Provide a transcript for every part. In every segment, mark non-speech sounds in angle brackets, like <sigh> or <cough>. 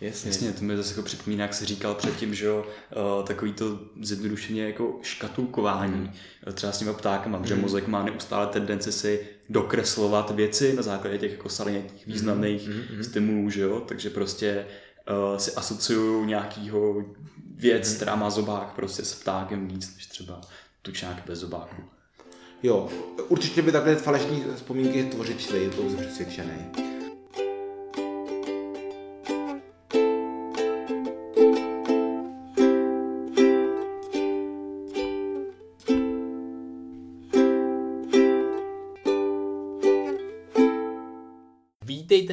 Jasně. Jasně, to mi zase jako připomíná, jak jsi říkal předtím, že jo, uh, takový to zjednodušeně jako škatulkování, uh, třeba s těma ptákama, protože Mhm. mozek má neustále tendenci si dokreslovat věci na základě těch jako salientních významných Mhm, stimulů, že jo, takže prostě uh, si asociuju nějakýho věc, Mhm. která má zobák prostě s ptákem víc, než třeba tučňák bez zobáku. Jo, určitě by takhle falešní vzpomínky tvořit šly, to jsem přesvědčený.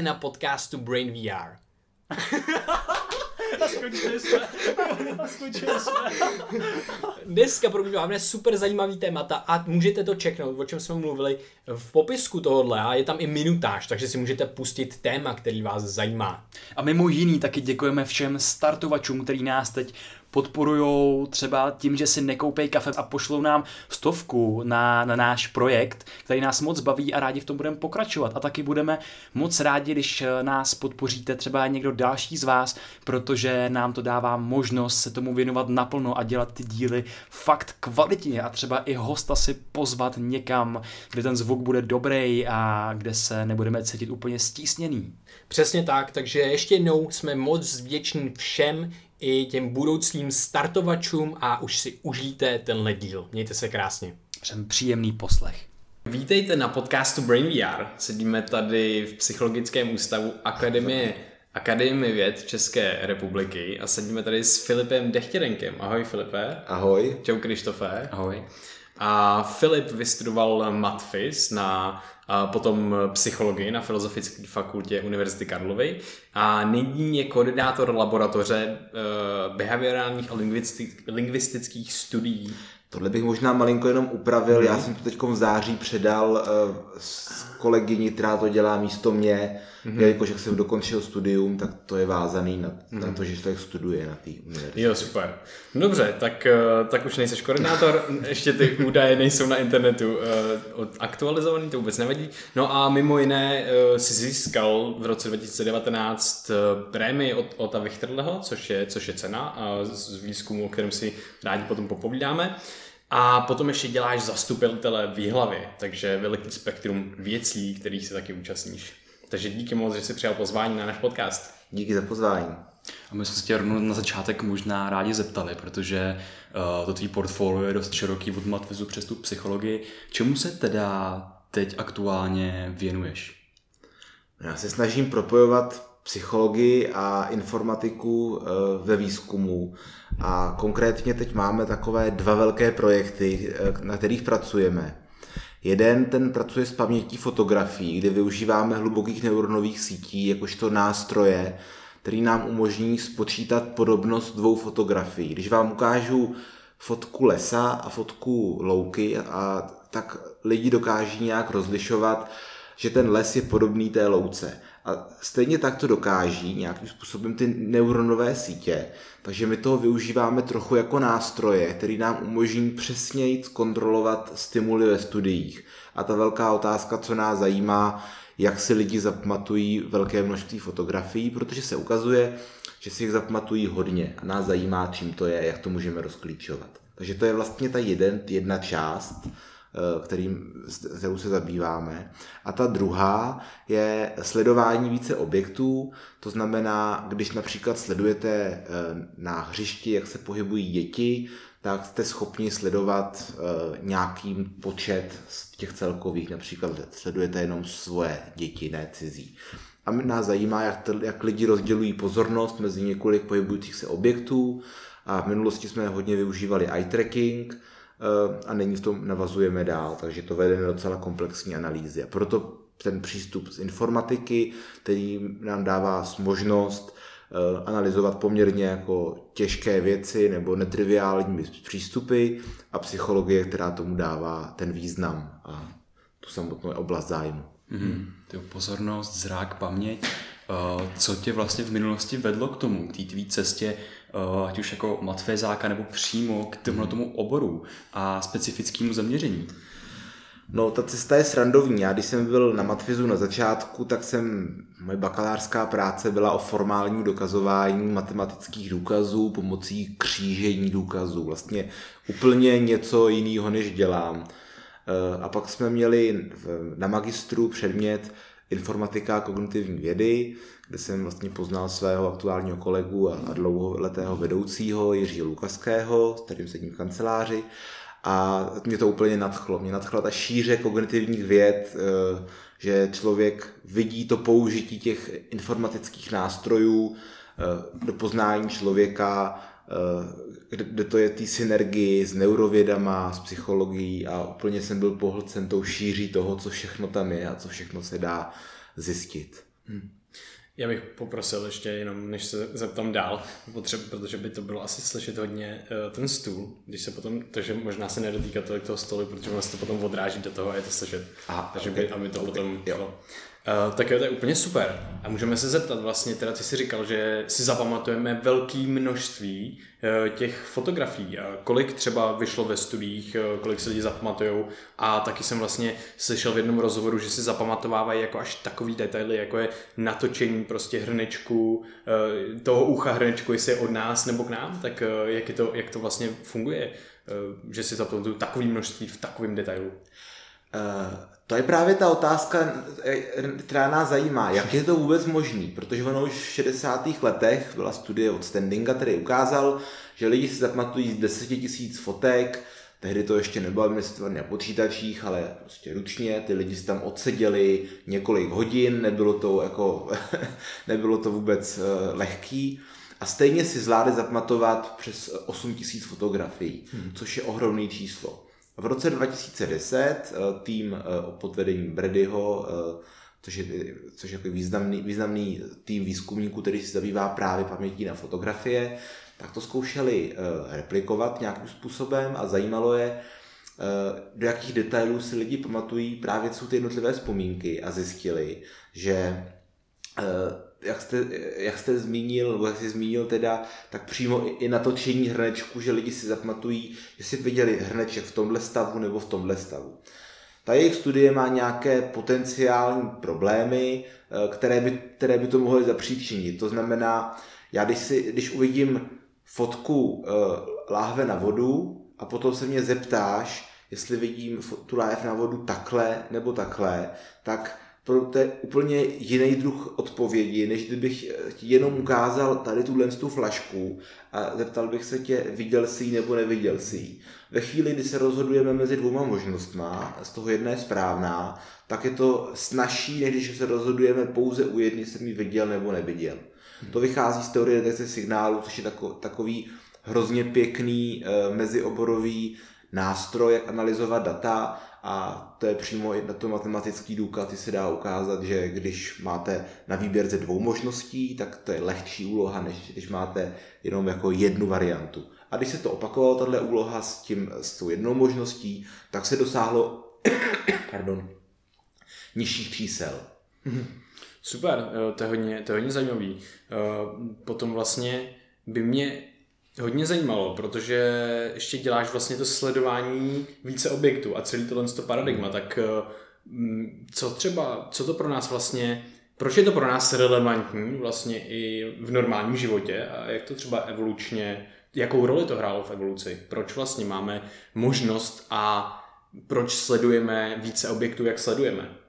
Na podcastu Brain VR. <laughs> Skončili jsme. <laughs> Skončili jsme. Dneska probíráme super zajímavý témata a můžete to čeknout, o čem jsme mluvili v popisku tohohle a je tam i minutáž, takže si můžete pustit téma, který vás zajímá. A mimo jiný taky děkujeme všem startovačům, který nás teď podporují třeba tím, že si nekoupej kafe a pošlou nám stovku na, na náš projekt, který nás moc baví a rádi v tom budeme pokračovat. A taky budeme moc rádi, když eh, nás podpoříte třeba někdo další z vás, protože nám to dává možnost se tomu věnovat naplno a dělat ty díly fakt kvalitně a třeba i hosta si pozvat někam, kde ten zvuk bude dobrý a kde se nebudeme cítit úplně stísněný. Přesně tak, takže ještě jednou jsme moc vděční všem i těm budoucím startovačům a už si užijte tenhle díl. Mějte se krásně. Přejem příjemný poslech. Vítejte na podcastu Brain VR. Sedíme tady v Psychologickém ústavu Akademie, Akademie věd České republiky a sedíme tady s Filipem Dechtěrenkem. Ahoj Filipe. Ahoj. Čau Krištofe. Ahoj. A Filip vystudoval matfis na a potom psychologii na Filozofické fakultě Univerzity Karlovy. A nyní je koordinátor laboratoře uh, behaviorálních a lingvisti- lingvistických studií Tohle bych možná malinko jenom upravil. Já jsem to teď v září předal uh, s kolegyni, která to dělá místo mě. Mm-hmm. Jelikož jak jsem dokončil studium, tak to je vázaný na, mm-hmm. na to, že člověk studuje na té univerzitě. Jo, super. Dobře, tak, eh, tak už nejseš koordinátor, <laughs> ještě ty údaje nejsou na internetu eh, aktualizovaný, to vůbec nevadí. No a mimo jiné si získal v roce 2019 eh, prémii od Ota Wichterleho, což je, což je cena z z výzkumu, o kterém si rádi potom popovídáme. A potom ještě děláš zastupitele v Jihlavě, takže veliký spektrum věcí, kterých se taky účastníš. Takže díky moc, že jsi přijal pozvání na náš podcast. Díky za pozvání. A my jsme se tě rovnou na začátek možná rádi zeptali, protože uh, to tvý portfolio je dost široký od matvizu přes tu psychologii. Čemu se teda teď aktuálně věnuješ? Já se snažím propojovat psychologii a informatiku eh, ve výzkumu. A konkrétně teď máme takové dva velké projekty, eh, na kterých pracujeme. Jeden ten pracuje s pamětí fotografií, kde využíváme hlubokých neuronových sítí jakožto nástroje, který nám umožní spočítat podobnost dvou fotografií. Když vám ukážu fotku lesa a fotku louky, a tak lidi dokáží nějak rozlišovat, že ten les je podobný té louce. A stejně tak to dokáží nějakým způsobem ty neuronové sítě. Takže my toho využíváme trochu jako nástroje, který nám umožní přesněji kontrolovat stimuly ve studiích. A ta velká otázka, co nás zajímá, jak si lidi zapamatují velké množství fotografií, protože se ukazuje, že si jich zapamatují hodně a nás zajímá, čím to je, jak to můžeme rozklíčovat. Takže to je vlastně ta jeden, jedna část, kterým, s kterou se zabýváme. A ta druhá je sledování více objektů, to znamená, když například sledujete eh, na hřišti, jak se pohybují děti, tak jste schopni sledovat eh, nějaký počet z těch celkových, například sledujete jenom svoje děti, ne cizí. A nás zajímá, jak, t- jak lidi rozdělují pozornost mezi několik pohybujících se objektů. A v minulosti jsme hodně využívali eye tracking eh, a nyní v tom navazujeme dál, takže to vede na docela komplexní analýzy. A proto ten přístup z informatiky, který nám dává možnost eh, analyzovat poměrně jako těžké věci nebo netriviální přístupy a psychologie, která tomu dává ten význam a tu samotnou oblast zájmu. Mm-hmm. Ty pozornost, zrák, paměť. Uh, co tě vlastně v minulosti vedlo k tomu, k té tvý cestě, ať už jako matfézáka nebo přímo k tomu tomu oboru a specifickému zaměření? No, ta cesta je srandovní. Já když jsem byl na matfizu na začátku, tak jsem, moje bakalářská práce byla o formálním dokazování matematických důkazů pomocí křížení důkazů. Vlastně úplně něco jiného, než dělám. Eh, a pak jsme měli na magistru předmět informatika a kognitivní vědy, kde jsem vlastně poznal svého aktuálního kolegu a dlouholetého vedoucího Jiřího Lukaského, s kterým sedím v kanceláři. A mě to úplně nadchlo. Mě nadchla ta šíře kognitivních věd, eh, že člověk vidí to použití těch informatických nástrojů eh, do poznání člověka, kde, kde to je ty synergii s neurovědama, s psychologií a úplně jsem byl pohlcen tou šíří toho, co všechno tam je a co všechno se dá zjistit. Hmm. Já bych poprosil ještě jenom, než se zeptám dál, potřeb, protože by to bylo asi slyšet hodně uh, ten stůl, když se potom, takže možná se nedotýká tolik toho stolu, protože ono se to potom odráží do toho a je to slyšet. Aha, takže okay. by, aby to okay. potom jo. Uh, tak jo, to je úplně super. A můžeme se zeptat vlastně, teda ty jsi říkal, že si zapamatujeme velké množství uh, těch fotografií. Kolik třeba vyšlo ve studiích, uh, kolik se lidi zapamatujou. A taky jsem vlastně slyšel v jednom rozhovoru, že si zapamatovávají jako až takový detaily, jako je natočení prostě hrnečku, toho ucha hrnečku, jestli je od nás nebo k nám, tak jak, je to, jak to vlastně funguje, že si zapamatuju takový množství v takovém detailu. Uh to je právě ta otázka, eh, která nás zajímá. Jak je to vůbec možný? Protože ono už v 60. letech byla studie od Standinga, který ukázal, že lidi si zapamatují z 10 tisíc fotek, tehdy to ještě nebylo administrované na počítačích, ale prostě ručně, ty lidi si tam odseděli několik hodin, nebylo to, jako, <laughs> nebylo to vůbec eh, lehký. A stejně si zvládli zapamatovat přes 8 tisíc fotografií, hmm. což je ohromný číslo. V roce 2010 eh, tým eh, pod vedením Bradyho, eh, což je, což je jako významný, významný tým výzkumníků, který se zabývá právě pamětí na fotografie, tak to zkoušeli replikovat nějakým způsobem a zajímalo je, do jakých detailů si lidi pamatují právě jsou ty jednotlivé vzpomínky a zjistili, že jak jste, jak jste zmínil, nebo jak jsi zmínil teda, tak přímo i, i natočení hrnečku, že lidi si zapamatují, že si viděli hrneček v tomhle stavu nebo v tomhle stavu. Ta jejich studie má nějaké potenciální problémy, eh, které by, které by to mohly zapříčinit. To znamená, já když, si, když uvidím fotku uh, láhve na vodu a potom se mě zeptáš, jestli vidím tu láhev na vodu takhle nebo takhle, tak pro to je úplně jiný druh odpovědi, než kdybych ti jenom ukázal tady tuhle tu flašku a zeptal bych se tě, viděl jsi ji nebo neviděl jsi ji. Ve chvíli, kdy se rozhodujeme mezi dvouma možnostma, z toho jedna je správná, tak je to snažší, než když se rozhodujeme pouze u jedné, jsem ji viděl nebo neviděl. To vychází z teorie detekce signálu, což je takový hrozně pěkný eh, mezioborový nástroj, jak analyzovat data a to je přímo na to matematický důkaz, se dá ukázat, že když máte na výběr ze dvou možností, tak to je lehčí úloha, než když máte jenom jako jednu variantu. A když se to opakovalo, tahle úloha s, tím, s tou jednou možností, tak se dosáhlo <coughs> pardon, nižších čísel. Super, to je hodně, to je hodně zajímavý. Eh, potom vlastně by mě hodně zajímalo, protože ještě děláš vlastně to sledování více objektů a celý tohle to paradigma, tak eh, mm, co třeba, co to pro nás vlastně, proč je to pro nás relevantní vlastně i v normálním životě a jak to třeba evolučně, jakou roli to hrálo v evoluci, proč vlastně máme možnost a proč sledujeme více objektů, jak sledujeme?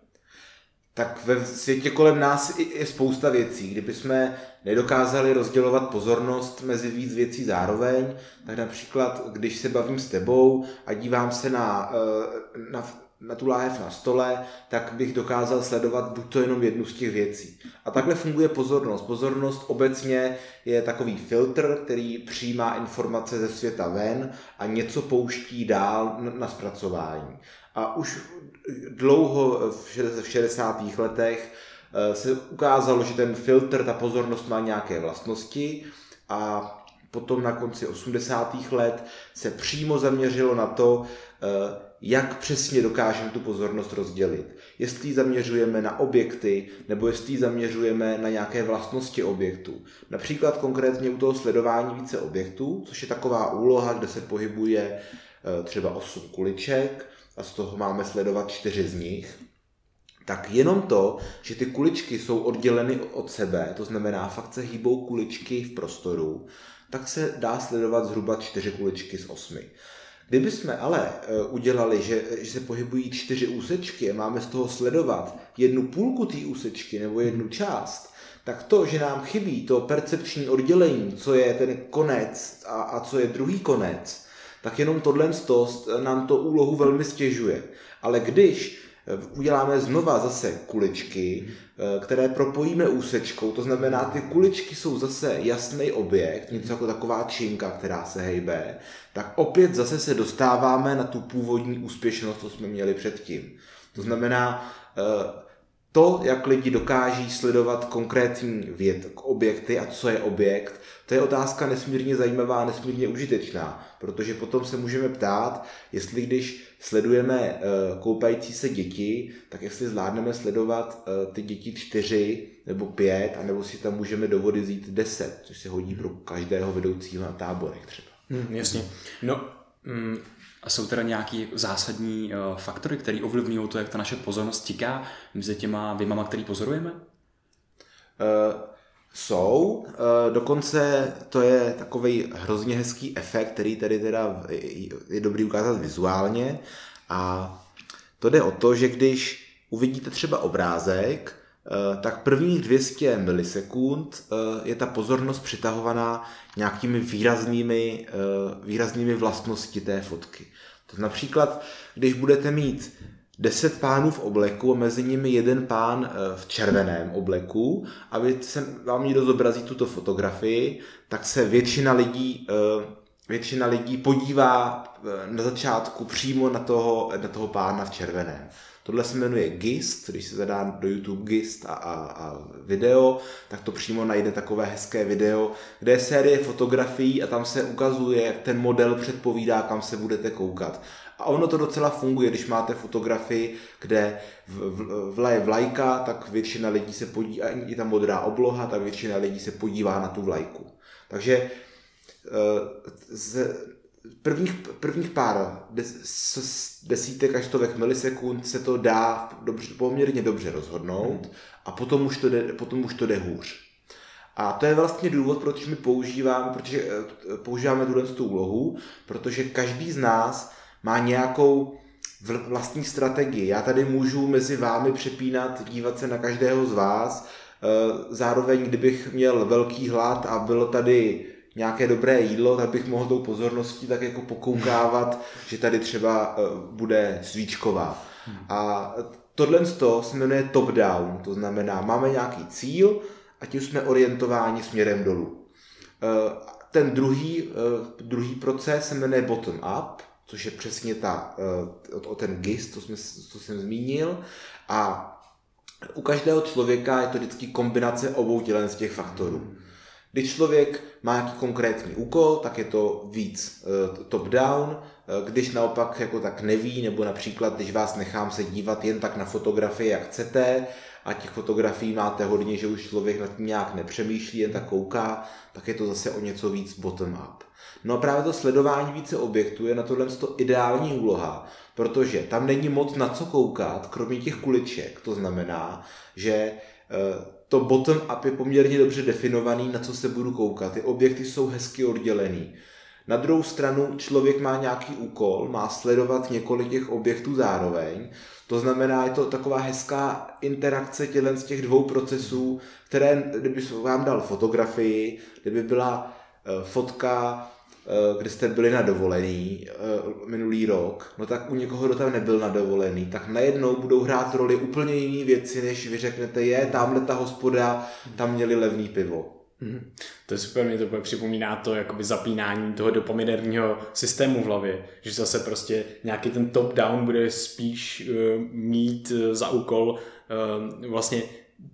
Tak ve světě kolem nás je spousta věcí. Kdyby jsme nedokázali rozdělovat pozornost mezi víc věcí zároveň, tak například, když se bavím s tebou a dívám se na, eh, na, na tu láhev na stole, tak bych dokázal sledovat buď to jenom jednu z těch věcí. A takhle funguje pozornost. Pozornost obecně je takový filtr, který přijímá informace ze světa ven a něco pouští dál na zpracování. A už dlouho v 60. letech eh, se ukázalo, že ten filtr, ta pozornost má nějaké vlastnosti a potom na konci 80. let se přímo zaměřilo na to, eh, jak přesně dokážeme tu pozornost rozdělit. Jestli ji zaměřujeme na objekty, nebo jestli ji zaměřujeme na nějaké vlastnosti objektů. Například konkrétně u toho sledování více objektů, což je taková úloha, kde se pohybuje třeba 8 kuliček a z toho máme sledovat 4 z nich, tak jenom to, že ty kuličky jsou odděleny od sebe, to znamená fakt se hýbou kuličky v prostoru, tak se dá sledovat zhruba 4 kuličky z 8. Kdyby jsme ale eh, udělali, že, že se pohybují čtyři úsečky a máme z toho sledovat jednu půlku té úsečky nebo jednu část, tak to, že nám chybí to percepční oddělení, co je ten konec a, a co je druhý konec, tak jenom tohle nám to úlohu velmi stěžuje. Ale když uděláme znova zase kuličky, eh, které propojíme úsečkou, to znamená, ty kuličky jsou zase jasný objekt, něco jako taková činka, která se hejbe, tak opět zase se dostáváme na tu původní úspěšnost, co jsme měli předtím. To znamená, eh, to, jak lidi dokáží sledovat konkrétní věd, objekty a co je objekt, to je otázka nesmírně zajímavá a nesmírně užitečná, protože potom se můžeme ptát, jestli když sledujeme eh, koupající se děti, tak jestli zvládneme sledovat eh, ty děti čtyři nebo pět, anebo si tam můžeme do vody zjít deset, což se hodí pro každého vedoucího na táborech třeba. Hmm, jasně. No, mm, a jsou teda nějaký zásadní uh, faktory, které ovlivňují to, jak ta naše pozornost tiká mezi těma věmama, který pozorujeme? Uh, jsou, uh, dokonce to je takový hrozně hezký efekt, který tady teda je dobrý ukázat vizuálně a to jde o to, že když uvidíte třeba obrázek, tak prvních 200 milisekund je ta pozornost přitahovaná nějakými výraznými, výraznými vlastnosti té fotky. To například, když budete mít deset pánů v obleku a mezi nimi jeden pán eh, v červeném obleku a vy se, vám někdo zobrazí tuto fotografii, tak se většina lidí, eh, většina lidí podívá eh, na začátku přímo na toho, na toho pána v červeném. Tohle se jmenuje GIST, když se zadá do YouTube GIST a, a, a video, tak to přímo najde takové hezké video, kde je série fotografií a tam se ukazuje, jak ten model předpovídá, kam se budete koukat. A ono to docela funguje, když máte fotografii, kde vlaje vlajka, tak většina lidí se podívá, i ta modrá obloha, tak většina lidí se podívá na tu vlajku. Takže eh, z prvních, prvních pár des, desítek až stovek milisekund se to dá dobře, poměrně dobře rozhodnout a potom už to jde, potom už to jde hůř. A to je vlastně důvod, proč my používáme, protože eh, používáme tuhle tu úlohu, protože každý z nás má nějakou vlastní strategii. Já tady můžu mezi vámi přepínat, dívat se na každého z vás, eh, zároveň kdybych měl velký hlad a bylo tady nějaké dobré jídlo, tak bych mohl tou pozorností tak jako pokoukávat, že tady třeba eh, bude svíčková. A tohle se jmenuje top-down, to znamená, máme nějaký cíl a tím jsme orientováni směrem dolů. Eh, ten druhý, druhý proces se jmenuje bottom-up, což je přesně ta, eh, o ten GIS, co, jsme, co jsem zmínil. A u každého člověka je to vždycky kombinace obou tělen z těch faktorů. Když člověk má nějaký konkrétní úkol, tak je to víc uh, top-down, uh, když naopak jako tak neví, nebo například když vás nechám se dívat jen tak na fotografii, jak chcete, a těch fotografií máte hodně, že už člověk nad tím nějak nepřemýšlí, jen tak kouká, tak je to zase o něco víc bottom-up. No a právě to sledování více objektů je na tohle to ideální úloha, protože tam není moc na co koukat, kromě těch kuliček. To znamená, že eh, to bottom-up je poměrně dobře definovaný, na co se budu koukat. Ty objekty jsou hezky oddělený. Na druhou stranu člověk má nějaký úkol, má sledovat několik těch objektů zároveň. To znamená, je to taková hezká interakce tělen z těch dvou procesů, které, kdyby vám dal fotografii, kdyby byla eh, fotka Eh, kdy jste byli na dovolený eh, minulý rok, no tak u někoho, kdo tam nebyl na dovolený, tak najednou budou hrát roli úplně jiné věci, než vy řeknete, je, tamhle ta hospoda, tam měli levný pivo. Hmm. To je super, mě to připomíná to jakoby zapínání toho dopaminerního systému v hlavě, že zase prostě nějaký ten top-down bude spíš uh, mít uh, za úkol uh, vlastně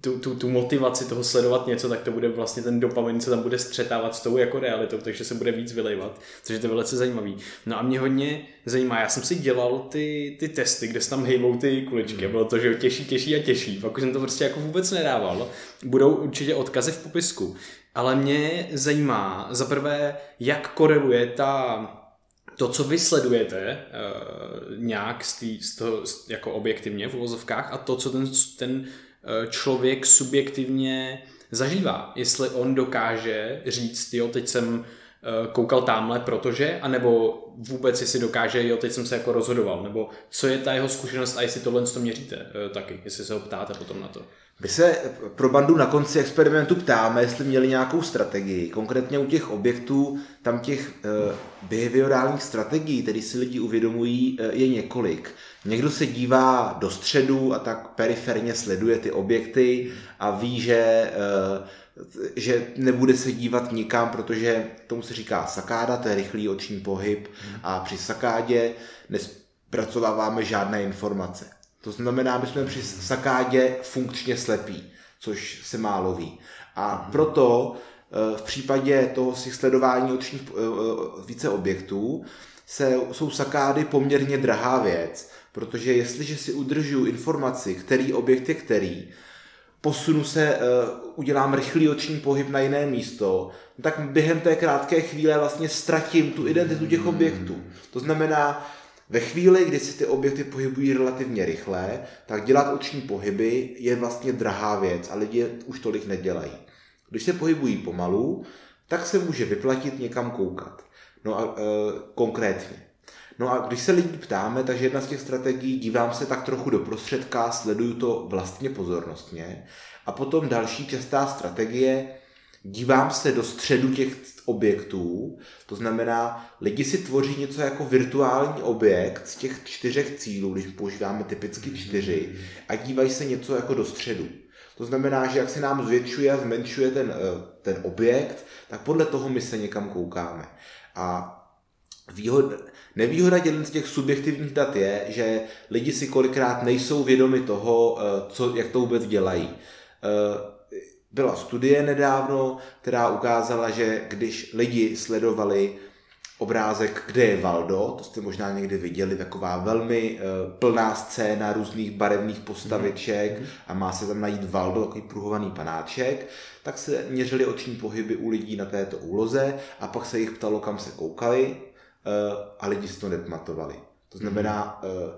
tu, tu, tu motivaci toho sledovat něco, tak to bude vlastně ten dopamin, co tam bude střetávat s tou jako realitou, takže se bude víc vylejvat, což je to velice zajímavý. No a mě hodně zajímá, já jsem si dělal ty, ty testy, kde se tam hejbou ty kuličky, mm. bylo to, že těžší, těžší a těžší, pak už jsem to prostě jako vůbec nedával. Budou určitě odkazy v popisku, ale mě zajímá za prvé, jak koreluje ta to, co vy sledujete uh, nějak z, tý, z toho, z, jako objektivně v uvozovkách a to, co ten, ten člověk subjektivně zažívá. Jestli on dokáže říct, jo, teď jsem Eh, koukal tamhle, protože, anebo vůbec jestli dokáže, jo, teď jsem se jako rozhodoval, nebo co je ta jeho zkušenost a jestli tohle to měříte eh, taky, jestli se ho ptáte potom na to. My se pro bandu na konci experimentu ptáme, jestli měli nějakou strategii. Konkrétně u těch objektů, tam těch uh, behaviorálních strategií, které si lidi uvědomují, uh, je několik. Někdo se dívá do středu a tak periferně sleduje ty objekty a ví, že uh, že nebude se dívat nikam, protože tomu se říká sakáda, to je rychlý oční pohyb a při sakádě nespracováváme žádné informace. To znamená, my jsme při sakádě funkčně slepí, což se málo ví. A proto eh, v případě toho si sledování očních eh, eh, více objektů se, jsou sakády poměrně drahá věc, protože jestliže si udržuju informaci, který objekt je který, posunu se, udělám rychlý oční pohyb na jiné místo, tak během té krátké chvíle vlastně ztratím tu identitu těch objektů. To znamená, ve chvíli, kdy si ty objekty pohybují relativně rychle, tak dělat oční pohyby je vlastně drahá věc a lidi už tolik nedělají. Když se pohybují pomalu, tak se může vyplatit někam koukat. No a e, konkrétně. No a když se lidí ptáme, takže jedna z těch strategií, dívám se tak trochu do prostředka, sleduju to vlastně pozornostně. A potom další častá strategie, dívám se do středu těch objektů, to znamená, lidi si tvoří něco jako virtuální objekt z těch čtyřech cílů, když používáme typicky čtyři, a dívají se něco jako do středu. To znamená, že jak se nám zvětšuje a zmenšuje ten, eh, ten objekt, tak podle toho my se někam koukáme. A výhod, Nevýhoda z těch subjektivních dat je, že lidi si kolikrát nejsou vědomi toho, eh, co, jak to vůbec dělají. Eh, byla studie nedávno, která ukázala, že když lidi sledovali obrázek, kde je Valdo, to jste možná někdy viděli, taková velmi uh, plná scéna různých barevných postaviček mm. a má se tam najít Valdo, takový pruhovaný panáček, tak se měřili oční pohyby u lidí na této úloze a pak se jich ptalo, kam se koukali Eh, a lidi si to nepamatovali. To znamená, eh,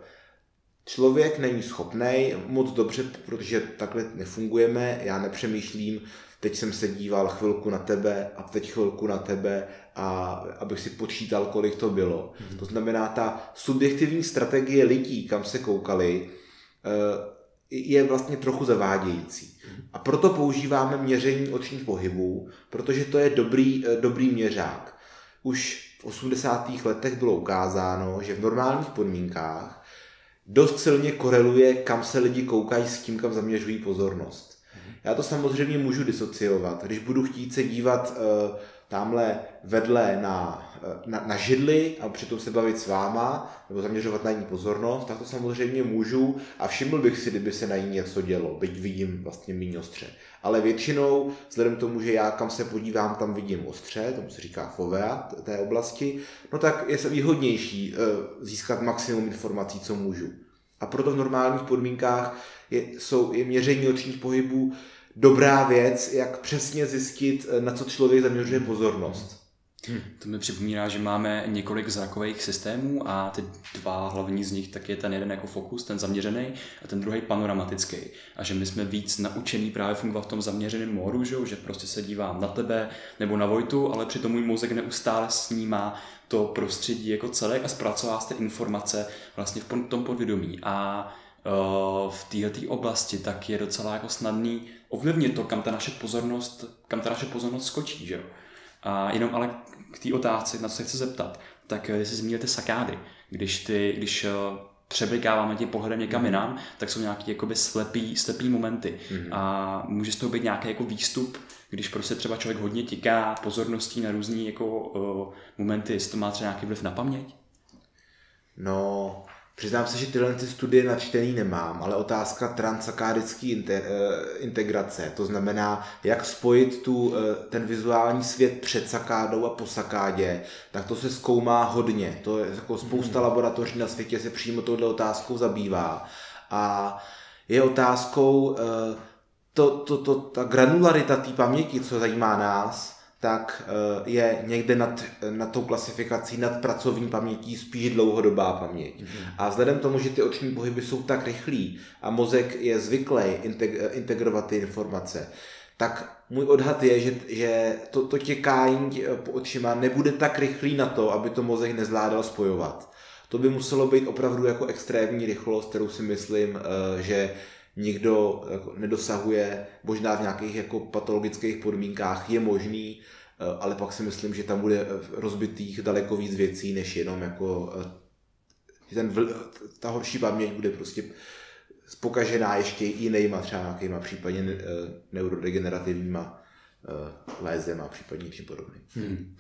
člověk není schopný moc dobře, protože takhle nefungujeme, já nepřemýšlím, teď jsem se díval chvilku na tebe a teď chvilku na tebe a abych si počítal, kolik to bylo. Mm-hmm. To znamená, ta subjektivní strategie lidí, kam se koukali, eh, je vlastně trochu zavádějící. Mhm. A proto používáme měření očních pohybů, protože to je dobrý, dobrý měřák. Už 80. letech bylo ukázáno, že v normálních podmínkách dost silně koreluje, kam se lidi koukají s tím, kam zaměřují pozornost. Já to samozřejmě můžu disociovat. Když budu chtít se dívat uh, tamhle vedle na, eh, na, na židli a přitom se bavit s váma nebo zaměřovat na ní pozornost, tak to samozřejmě můžu a všiml bych si, kdyby se na ní něco dělo, byť vidím vlastně méně ostře. Ale většinou, vzhledem k tomu, že já kam se podívám, tam vidím ostře, tomu se říká fovea té oblasti, no tak je se výhodnější uh, získat maximum informací, co můžu. A proto v normálních podmínkách je, jsou, je měření očních pohybů dobrá věc, jak přesně zjistit, eh, na co člověk zaměřuje pozornost. Hmm. To mi připomíná, že máme několik zrakových systémů a ty dva hlavní z nich tak je ten jeden jako fokus, ten zaměřený a ten druhý panoramatický. A že my jsme víc naučený právě fungovat v tom zaměřeném módu, že, že prostě se dívám na tebe nebo na Vojtu, ale přitom můj mozek neustále snímá to prostředí jako celek a zpracová ty informace vlastně v tom podvědomí. A uh, v této oblasti tak je docela jako snadný ovlivnit to, kam ta naše pozornost, kam ta naše pozornost skočí, že A jenom ale k té otázce, na co se chci zeptat, tak eh, jestli zmíníte sakády, když, ty, když eh, přeblikáváme tím pohledem někam mm. jinam, tak jsou nějaký jakoby slepý, slepý momenty. Mm. A může z toho být nějaký jako výstup, když prostě třeba člověk hodně tiká pozorností na různé jako uh, momenty, jestli to má třeba nějaký vliv na paměť? No, Přiznám se, že tyhle ty studie načtený nemám, ale otázka transakádické eh, integrace, to znamená, jak spojit tu, eh, ten vizuální svět před sakádou a po sakádě, tak to se zkoumá hodně. To je jako spousta hmm. laboratoří na světě se přímo touhle otázkou zabývá. A je otázkou, eh, to, to, to, ta granularita té paměti, co zajímá nás, tak eh, je někde nad, nad tou klasifikací nad pracovní pamětí spíš dlouhodobá paměť. Mm-hmm. A vzhledem k tomu, že ty oční pohyby jsou tak rychlý a mozek je zvyklý integrovat ty informace, tak můj odhad je, že, že to, to těkání po očima nebude tak rychlý na to, aby to mozek nezvládal spojovat. To by muselo být opravdu jako extrémní rychlost, kterou si myslím, eh, že nikdo jako nedosahuje, možná v nějakých jako patologických podmínkách je možný, eh, ale pak si myslím, že tam bude rozbitých daleko víc věcí, než jenom jako eh, ten, ta horší paměť bude prostě spokažená ještě jinýma třeba nějakýma případně neurodegenerativníma lézema, případně něčím podobným. Hmm.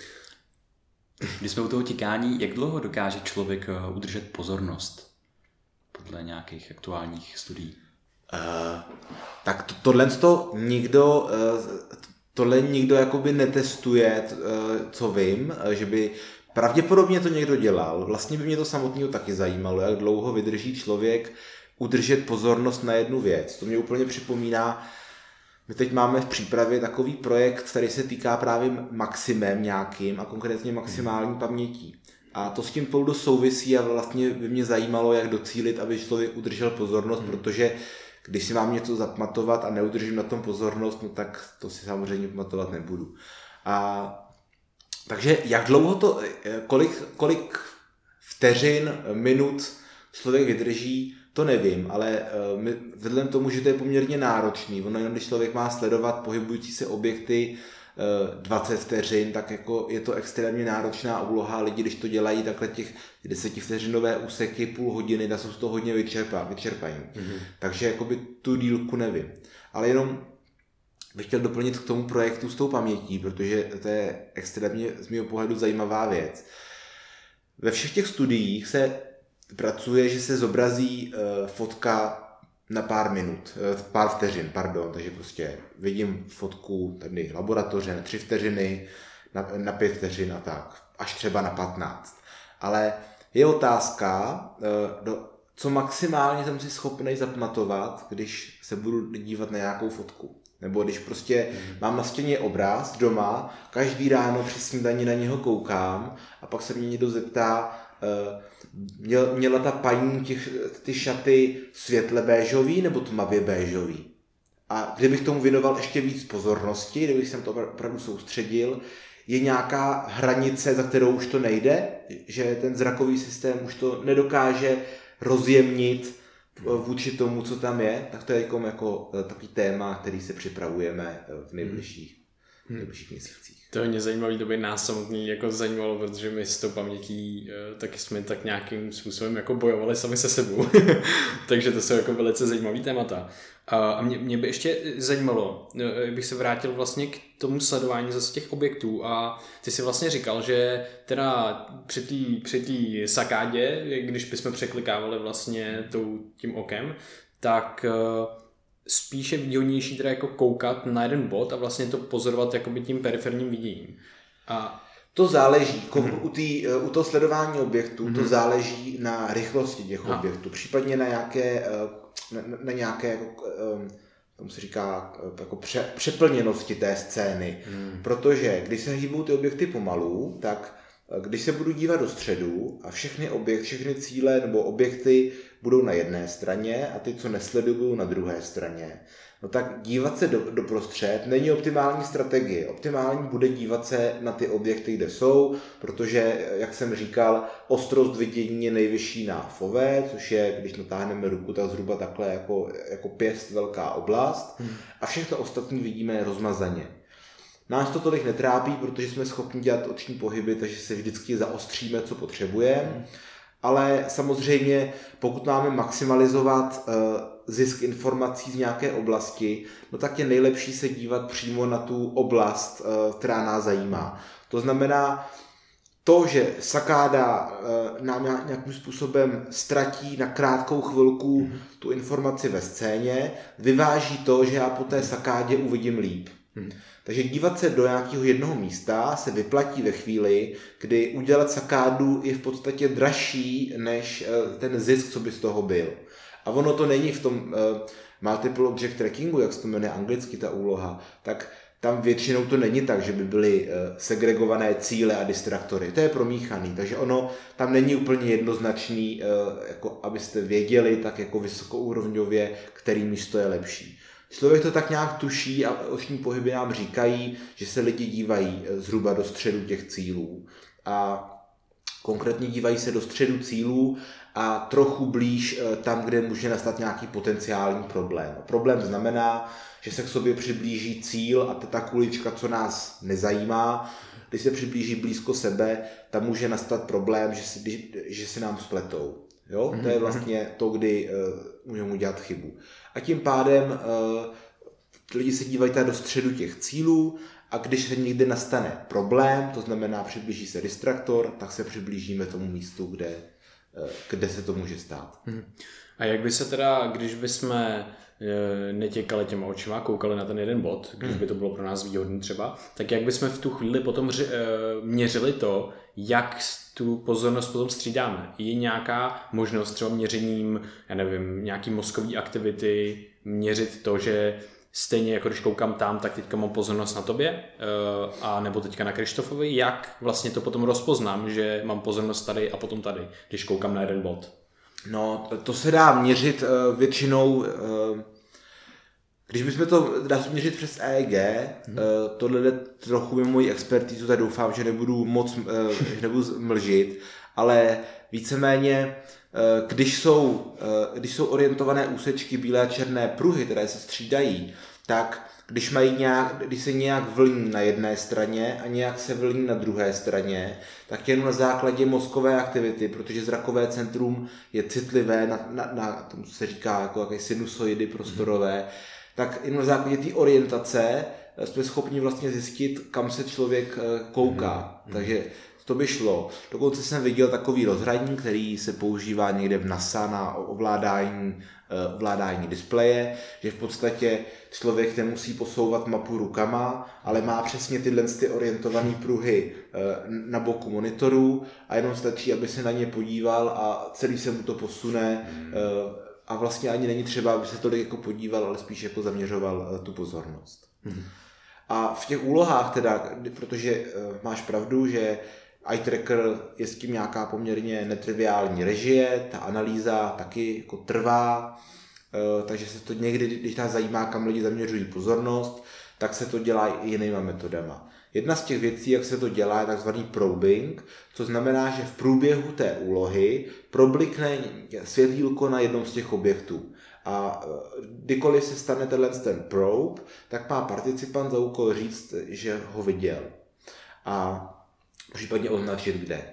Když jsme u toho tikání, jak dlouho dokáže člověk udržet pozornost podle nějakých aktuálních studií? Uh, tak to, tohle to nikdo, uh, tohle nikdo jakoby netestuje, uh, co vím, že by pravděpodobně to někdo dělal. Vlastně by mě to samotného taky zajímalo, jak dlouho vydrží člověk udržet pozornost na jednu věc. To mě úplně připomíná, my teď máme v přípravě takový projekt, který se týká právě maximem nějakým a konkrétně maximální pamětí. A to s tím spolu souvisí a vlastně by mě zajímalo, jak docílit, aby člověk udržel pozornost, hmm. protože když si mám něco zapamatovat a neudržím na tom pozornost, no tak to si samozřejmě pamatovat nebudu. A takže jak dlouho to, kolik, kolik vteřin, minut člověk vydrží, to nevím, ale uh, vzhledem tomu, že to je poměrně náročný, ono jenom když člověk má sledovat pohybující se objekty 20 vteřin, tak jako je to extrémně náročná úloha. Lidi, když to dělají takhle těch 10 vteřinové úseky, půl hodiny, tak jsou z toho hodně vyčerpá, vyčerpaní. Mm-hmm. Takže jakoby tu dílku nevím. Ale jenom bych chtěl doplnit k tomu projektu s tou pamětí, protože to je extrémně z mého pohledu zajímavá věc. Ve všech těch studiích se pracuje, že se zobrazí uh, fotka na pár minut, eh, pár vteřin, pardon, takže prostě vidím fotku tady laboratoře na tři vteřiny, na, na pět vteřin a tak, až třeba na patnáct. Ale je otázka, eh, do, co maximálně jsem si schopný zapamatovat, když se budu dívat na nějakou fotku. Nebo když prostě mm. mám na stěně obraz doma, každý ráno při snídani na něho koukám a pak se mě někdo zeptá, uh, Měl, měla ta paní těch, ty šaty světle béžový nebo tmavě béžový? A kdybych tomu věnoval ještě víc pozornosti, kdybych jsem to opravdu soustředil, je nějaká hranice, za kterou už to nejde, že ten zrakový systém už to nedokáže rozjemnit vůči tomu, co tam je, tak to je jako, jako takový téma, který se připravujeme v nejbližších, hmm. nejbližších měsících. To je mě zajímavé, to by nás samotný jako zajímalo, protože my s tou pamětí eh, taky jsme tak nějakým způsobem jako bojovali sami se sebou. <laughs> Takže to jsou jako velice zajímavý témata. A mě, mě by ještě zajímalo, eh, bych se vrátil vlastně k tomu sledování zase těch objektů a ty si vlastně říkal, že teda při té při sakádě, když bychom překlikávali vlastně tou, tím okem, tak uh, spíše výhodnější teda jako koukat na jeden bod a vlastně to pozorovat jakoby tím periferním viděním. A to záleží, mm-hmm. u, tý, u toho sledování objektů, mm-hmm. to mhm. záleží na rychlosti těch a. objektů, případně na nějaké, eh, na, na nějaké jako, eh, tomu se říká, eh, jako pře, přeplněnosti té scény. Mm. Protože když se hýbou ty objekty pomalu, tak když se budu dívat do středu a všechny objekty, všechny cíle nebo objekty budou na jedné straně a ty, co nesledují, budou na druhé straně, no tak dívat se do, do prostřed není optimální strategie. Optimální bude dívat se na ty objekty, kde jsou, protože, jak jsem říkal, ostrost vidění je nejvyšší na fové, což je, když natáhneme ruku, tak zhruba takhle jako, jako pěst velká oblast hmm. a všechno ostatní vidíme rozmazaně. Nás to tolik netrápí, protože jsme schopni dělat oční pohyby, takže se vždycky zaostříme, co potřebujeme. Hmm ale samozřejmě pokud máme maximalizovat eh, zisk informací z nějaké oblasti, no tak je nejlepší se dívat přímo na tu oblast, eh, která nás zajímá. To znamená, to, že sakáda eh, nám nějakým způsobem ztratí na krátkou chvilku mm-hmm. tu informaci ve scéně, vyváží to, že já po té sakádě uvidím líp. Mm. Takže dívat se do nějakého jednoho místa se vyplatí ve chvíli, kdy udělat sakádu je v podstatě dražší než eh, ten zisk, co by z toho byl. A ono to není v tom uh, multiple object trackingu, jak se to jmenuje anglicky ta úloha, tak tam většinou to není tak, že by byly eh, segregované cíle a distraktory. To je promíchaný, takže ono tam není úplně jednoznačný, jako abyste věděli tak jako vysokourovňově, který místo je lepší. Člověk to tak nějak tuší a oční pohyby nám říkají, že se lidi dívají eh, zhruba do středu těch cílů. A konkrétně dívají se do středu cílů a trochu blíž tam, kde může nastat nějaký potenciální problém. Problém znamená, že se k sobě přiblíží cíl a ta kulička, co nás nezajímá, když se přiblíží blízko sebe, tam může nastat problém, že si, že si nám spletou. Jo? Mm-hmm. To je mhm. vlastně to, kdy uh, můžeme udělat chybu. A tím pádem uh, lidi se dívají tady do středu těch cílů a když se někde nastane problém, to znamená přiblíží se distraktor, tak se přiblížíme tomu místu, kde, uh, kde se to může stát. Mm-hmm. A jak by se teda, když bychom Eh, netěkali těma očima, koukali na ten jeden bod, když hmm. by to bylo pro nás výhodné třeba, tak jak bychom v tu chvíli potom ři, měřili to, jak tu pozornost potom střídáme. Je nějaká možnost třeba měřením, já nevím, nějaký mozkový aktivity, měřit to, že stejně jako když koukám tam, tak teďka mám pozornost na tobě, eh, a nebo teďka na Krištofovi, jak vlastně to potom rozpoznám, že mám pozornost tady a potom tady, když koukám na jeden bod. No, to se dá měřit uh, většinou, uh, když bychom to, dá se měřit přes EEG, hmm. uh, tohle jde trochu mimo moji expertizu, tak doufám, že nebudu moc, uh, že nebudu mlžit, ale víceméně, uh, když jsou, když jsou orientované úsečky bílé a černé pruhy, které se střídají, tak když, mají nějak, když se nějak vlní na jedné straně a nějak se vlní na druhé straně, tak jenom na základě mozkové aktivity, protože zrakové centrum je citlivé na, na, na tomu se říká jako jaké sinusoidy prostorové, mm. Tak jenom na základě té orientace eh, jsme schopni vlastně zjistit, kam se člověk eh, kouká. Mm. Takže to by šlo. Dokonce jsem viděl takový rozhraní, který se používá někde v NASA na ovládání Eh, ovládání displeje, že v podstatě člověk nemusí posouvat mapu rukama, ale má přesně tyhle ty orientované pruhy na boku monitoru a jenom stačí, aby se na ně podíval a celý se mu to posune hmm. Eh, a vlastně ani není třeba, aby se tolik jako podíval, ale spíš jako zaměřoval tu pozornost. Hmm. A v těch úlohách teda, protože máš pravdu, že eye tracker je s tím nějaká poměrně netriviální režie, ta analýza taky jako trvá, eh, takže se to někdy, když nás zajímá, kam lidi zaměřují pozornost, tak se to dělá i jinýma metodama. Jedna z těch věcí, jak se to dělá, je takzvaný probing, co znamená, že v průběhu té úlohy problikne světýlko na jednom z těch objektů. A eh, kdykoliv se stane tenhle ten probe, tak má participant za úkol říct, že ho viděl. A případně označit kde.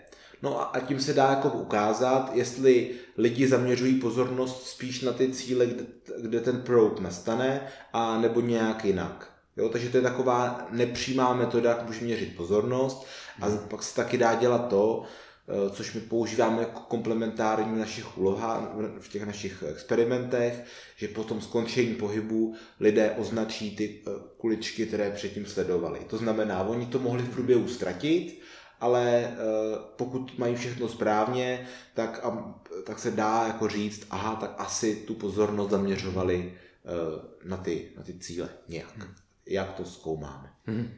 No a tím se dá jako ukázat, jestli lidi zaměřují pozornost spíš na ty cíle, kde, kde ten probe nastane, a nebo nějak jinak. Jo, takže to je taková nepřímá metoda, jak můžeme měřit pozornost a hmm. pak se taky dá dělat to, eh, což my používáme jako komplementární v našich úlohách, v těch našich experimentech, že po tom skončení pohybu lidé označí ty eh, kuličky, které předtím sledovali. To znamená, oni to mohli v průběhu ztratit, ale eh, pokud mají všechno správně, tak, tak se dá jako říct, aha, tak asi tu pozornost zaměřovali na ty, na ty cíle nějak. Hmm. Jak to zkoumáme. Hmm.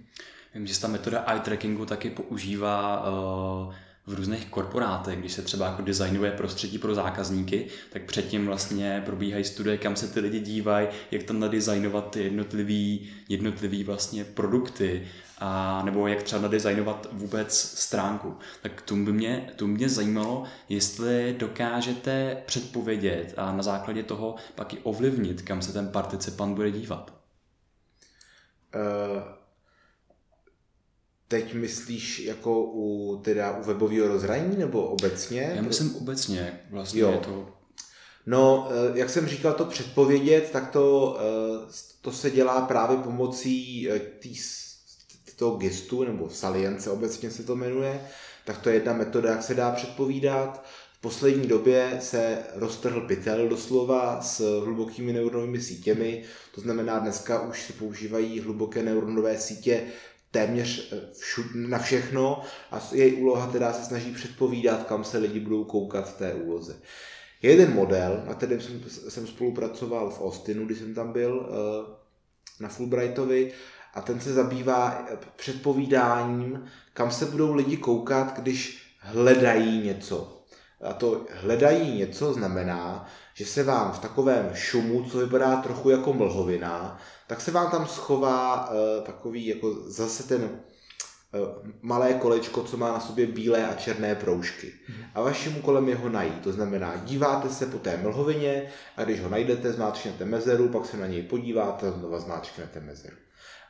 Vím, že se ta metoda eye trackingu taky používá uh, v různých korporátech, když se třeba jako designuje prostředí pro zákazníky, tak předtím vlastně probíhají studie, kam se ty lidi dívají, jak tam nadizajnovat ty jednotlivý, jednotlivý vlastně produkty, a nebo jak třeba nadizajnovat vůbec stránku. Tak to by mě, to mě zajímalo, jestli dokážete předpovědět a na základě toho pak i ovlivnit, kam se ten participant bude dívat. Uh, teď myslíš jako u, teda u webového rozhraní nebo obecně? Já myslím obecně, vlastně jo. je to... No, eh, jak jsem říkal, to předpovědět, tak to, eh, to se dělá právě pomocí té toho gestu, nebo salience obecně se to jmenuje, tak to je jedna metoda, jak se dá předpovídat. V poslední době se roztrhl pytel doslova s hlubokými neuronovými sítěmi, to znamená dneska už se používají hluboké neuronové sítě téměř eh, všud, na všechno a její úloha teda se snaží předpovídat, kam se lidi budou koukat v té úloze. Je jeden model, na kterém jsem, jsem spolupracoval v Austinu, když jsem tam byl, eh, na Fulbrightovi, a ten se zabývá předpovídáním, kam se budou lidi koukat, když hledají něco. A to hledají něco znamená, že se vám v takovém šumu, co vypadá trochu jako mlhovina, tak se vám tam schová uh, takový jako zase ten uh, malé kolečko, co má na sobě bílé a černé proužky. A vaším úkolem je ho najít. To znamená, díváte se po té mlhovině a když ho najdete, zmáčknete mezeru, pak se na něj podíváte a znova zmáčknete mezeru.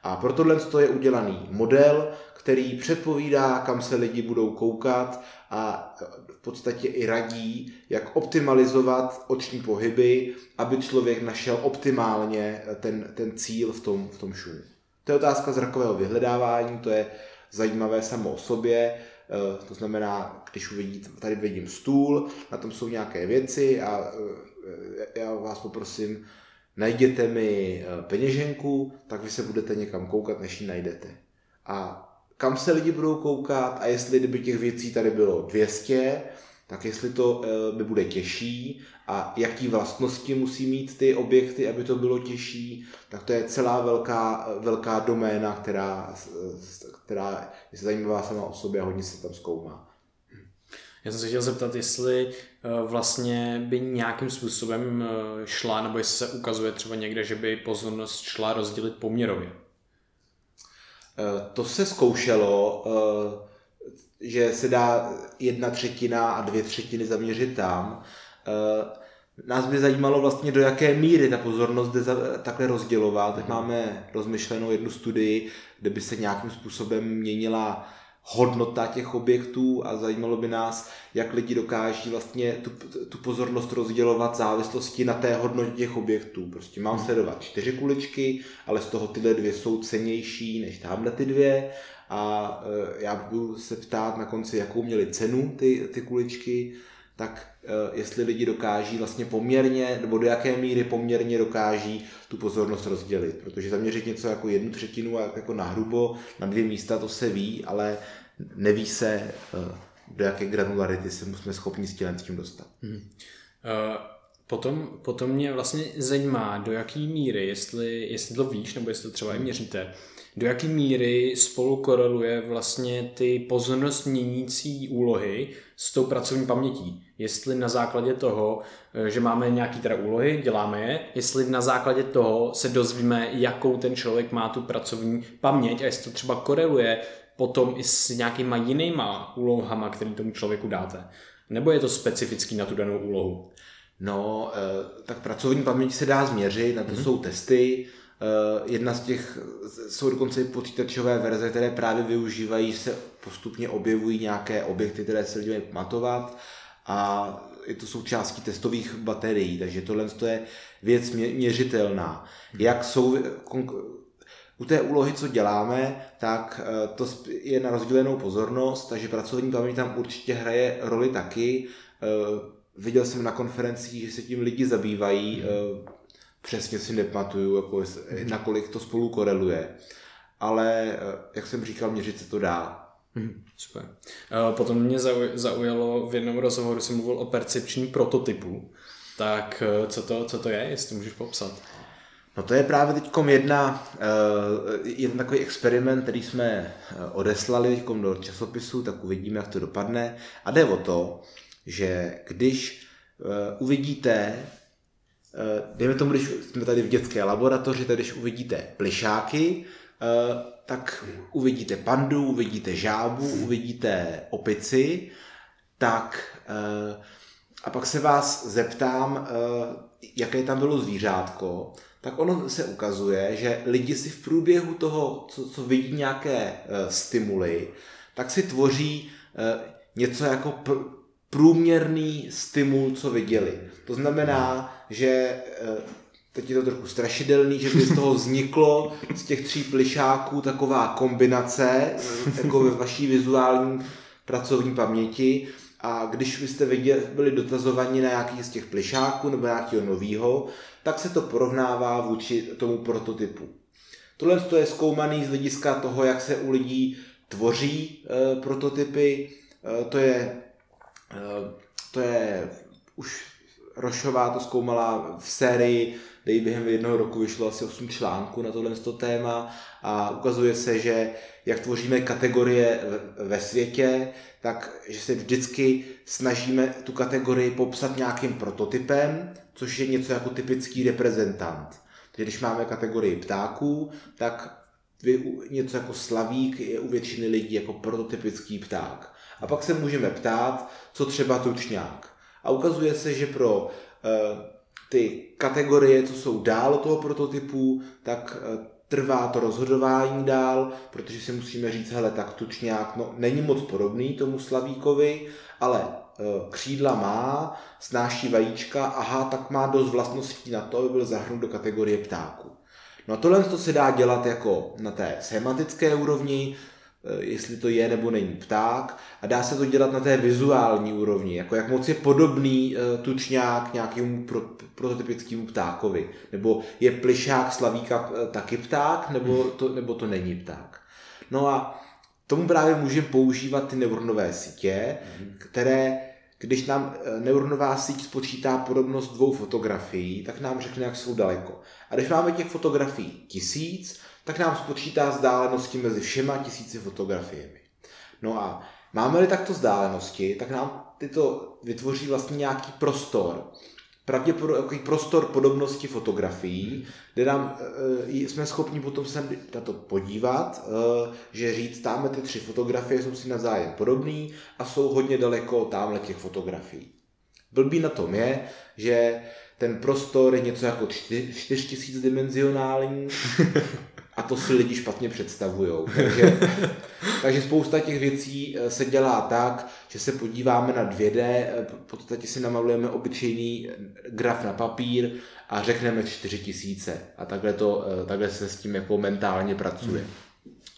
A pro tohle je udělaný model, který předpovídá, kam se lidi budou koukat a v podstatě i radí, jak optimalizovat oční pohyby, aby člověk našel optimálně ten, ten cíl v tom, v tom šumu. To je otázka zrakového vyhledávání, to je zajímavé samo o sobě, eh, to znamená, když uvidíte, tady vidím stůl, na tom jsou nějaké věci a eh, já vás poprosím, najděte mi eh, peněženku, tak vy se budete někam koukat, než ji najdete. A kam se lidi budou koukat a jestli kdyby těch věcí tady bylo 200, tak jestli to by bude těžší a jaký vlastnosti musí mít ty objekty, aby to bylo těžší, tak to je celá velká, velká doména, která, která je zajímavá sama o sobě a hodně se tam zkoumá. Já jsem se chtěl zeptat, jestli eh, vlastně by nějakým způsobem eh, šla, nebo jestli se ukazuje třeba někde, že by pozornost šla rozdělit poměrově. Eh, to se zkoušelo, že se dá jedna třetina a dvě třetiny zaměřit tam. Nás by zajímalo vlastně, do jaké míry ta pozornost jde takhle rozdělovat. Teď máme rozmyšlenou jednu studii, kde by se nějakým způsobem měnila hodnota těch objektů a zajímalo by nás, jak lidi dokáží vlastně tu, tu pozornost rozdělovat v závislosti na té hodnotě těch objektů. Prostě mám hmm. sledovat čtyři kuličky, ale z toho tyhle dvě jsou cenější než tamhle ty dvě a e, já budu se ptát na konci, jakou měly cenu ty, ty kuličky tak eh, jestli lidi dokáží vlastně poměrně, nebo do jaké míry poměrně dokáží tu pozornost rozdělit. Protože zaměřit něco jako jednu třetinu a jako na hrubo, na dvě místa, to se ví, ale neví se, eh, do jaké granularity se jsme schopni s tím, s tím dostat. Hmm. Potom, potom mě vlastně zajímá, do jaké míry, jestli, jestli to víš, nebo jestli to třeba i měříte, do jaké míry spolu koreluje vlastně ty pozornost měnící úlohy s tou pracovní pamětí. Jestli na základě toho, eh, že máme nějaký teda úlohy, děláme je, jestli na základě toho se dozvíme, jakou ten člověk má tu pracovní paměť a jestli to třeba koreluje potom i s nějakýma jinýma úlohama, který tomu člověku dáte. Nebo je to specifický na tu danou úlohu? No, eh, tak pracovní paměť se dá změřit, na to mm-hmm. jsou testy, Eh, jedna z těch, jsou dokonce i počítačové verze, které právě využívají, se postupně objevují nějaké objekty, které se lidi pamatovat a je to součástí testových baterií, takže tohle je věc měřitelná. Jak jsou, u té úlohy, co děláme, tak eh, to je na rozdělenou pozornost, takže pracovní paměť tam určitě hraje roli taky. Eh, viděl jsem na konferencích, že se tím lidi zabývají, přesně si nepamatuju, jako, nakolik to spolu koreluje. Ale, eh, jak jsem říkal, měřit se to dá. Hmm, super. Eh, potom mě zaujalo v jednom rozhovoru, jsem mluvil o percepční prototypu. Tak eh, co to, co to je, jestli můžeš popsat? No to je právě teď jedna, jeden takový experiment, který jsme odeslali teď do časopisu, tak uvidíme, jak to dopadne. A jde o to, že když uvidíte Eh, dejme tomu, když jsme tady v dětské laboratoři, tak když uvidíte plišáky, eh, tak uvidíte pandu, uvidíte žábu, uvidíte opici, tak eh, a pak se vás zeptám, jaké tam bylo zvířátko, tak ono se ukazuje, že lidi si v průběhu toho, co, co vidí nějaké stimuly, tak si tvoří něco jako průměrný stimul, co viděli. To znamená, že eh, teď je to trochu strašidelný, že by z toho vzniklo z těch tří plišáků taková kombinace, jako ve vaší vizuální pracovní paměti. A když byste viděli, byli dotazovaní na nějaký z těch plišáků nebo nějakého nového, tak se to porovnává vůči tomu prototypu. Tohle je zkoumaný z hlediska toho, jak se u lidí tvoří e, prototypy. E, to je, e, to je už Rošová to zkoumala v sérii kde během jednoho roku vyšlo asi 8 článků na tohle téma a ukazuje se, že jak tvoříme kategorie ve světě, tak že se vždycky snažíme tu kategorii popsat nějakým prototypem, což je něco jako typický reprezentant. Takže když máme kategorii ptáků, tak něco jako slavík je u většiny lidí jako prototypický pták. A pak se můžeme ptát, co třeba tučňák. A ukazuje se, že pro uh, ty kategorie, co jsou dál toho prototypu, tak uh, trvá to rozhodování dál, protože si musíme říct, hele, tak tučňák no, není moc podobný tomu slavíkovi, ale uh, křídla má, snáší vajíčka, aha, tak má dost vlastností na to, aby byl zahrnut do kategorie ptáku. No a tohle to se dá dělat jako na té semantické úrovni, Eh, jestli to je nebo není pták a dá se to dělat na té vizuální úrovni, jako jak moc je podobný uh, tučňák nějakému pro, prototypickému ptákovi, nebo je plišák slavíka uh, taky pták, nebo to, nebo to není pták. No a tomu právě můžeme používat ty neuronové sítě, které když nám neuronová síť spočítá podobnost dvou fotografií, tak nám řekne, jak jsou daleko. A když máme těch fotografií tisíc, tak nám spočítá vzdálenosti mezi všema tisíci fotografiemi. No a máme-li takto vzdálenosti, tak nám tyto vytvoří vlastně nějaký prostor, pravděpodobný prostor podobnosti fotografií, kde nám e, jsme schopni potom se na to podívat, e, že říct, tamhle ty tři fotografie jsou si navzájem podobný a jsou hodně daleko tamhle těch fotografií. Blbý na tom je, že ten prostor je něco jako čtyř, čtyřtisícdimenzionální <laughs> a to si lidi špatně představují. Takže, <laughs> takže spousta těch věcí eh, se dělá tak, že se podíváme na 2D, eh, v podstatě si namalujeme obyčejný eh, graf na papír a řekneme 4000 a takhle, to, takhle se s tím jako mentálně pracuje.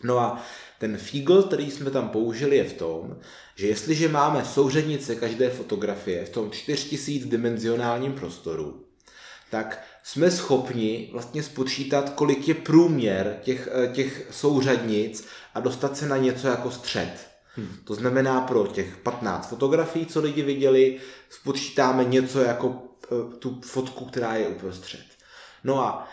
No a ten fígl, který jsme tam použili, je v tom, že jestliže máme souřadnice každé fotografie v tom 4000 dimenzionálním prostoru, tak jsme schopni vlastně spočítat, kolik je průměr těch, eh, těch souřadnic a dostat se na něco jako střed. Hmm. To znamená pro těch 15 fotografií, co lidi viděli, spočítáme něco jako eh, tu fotku, která je uprostřed. No a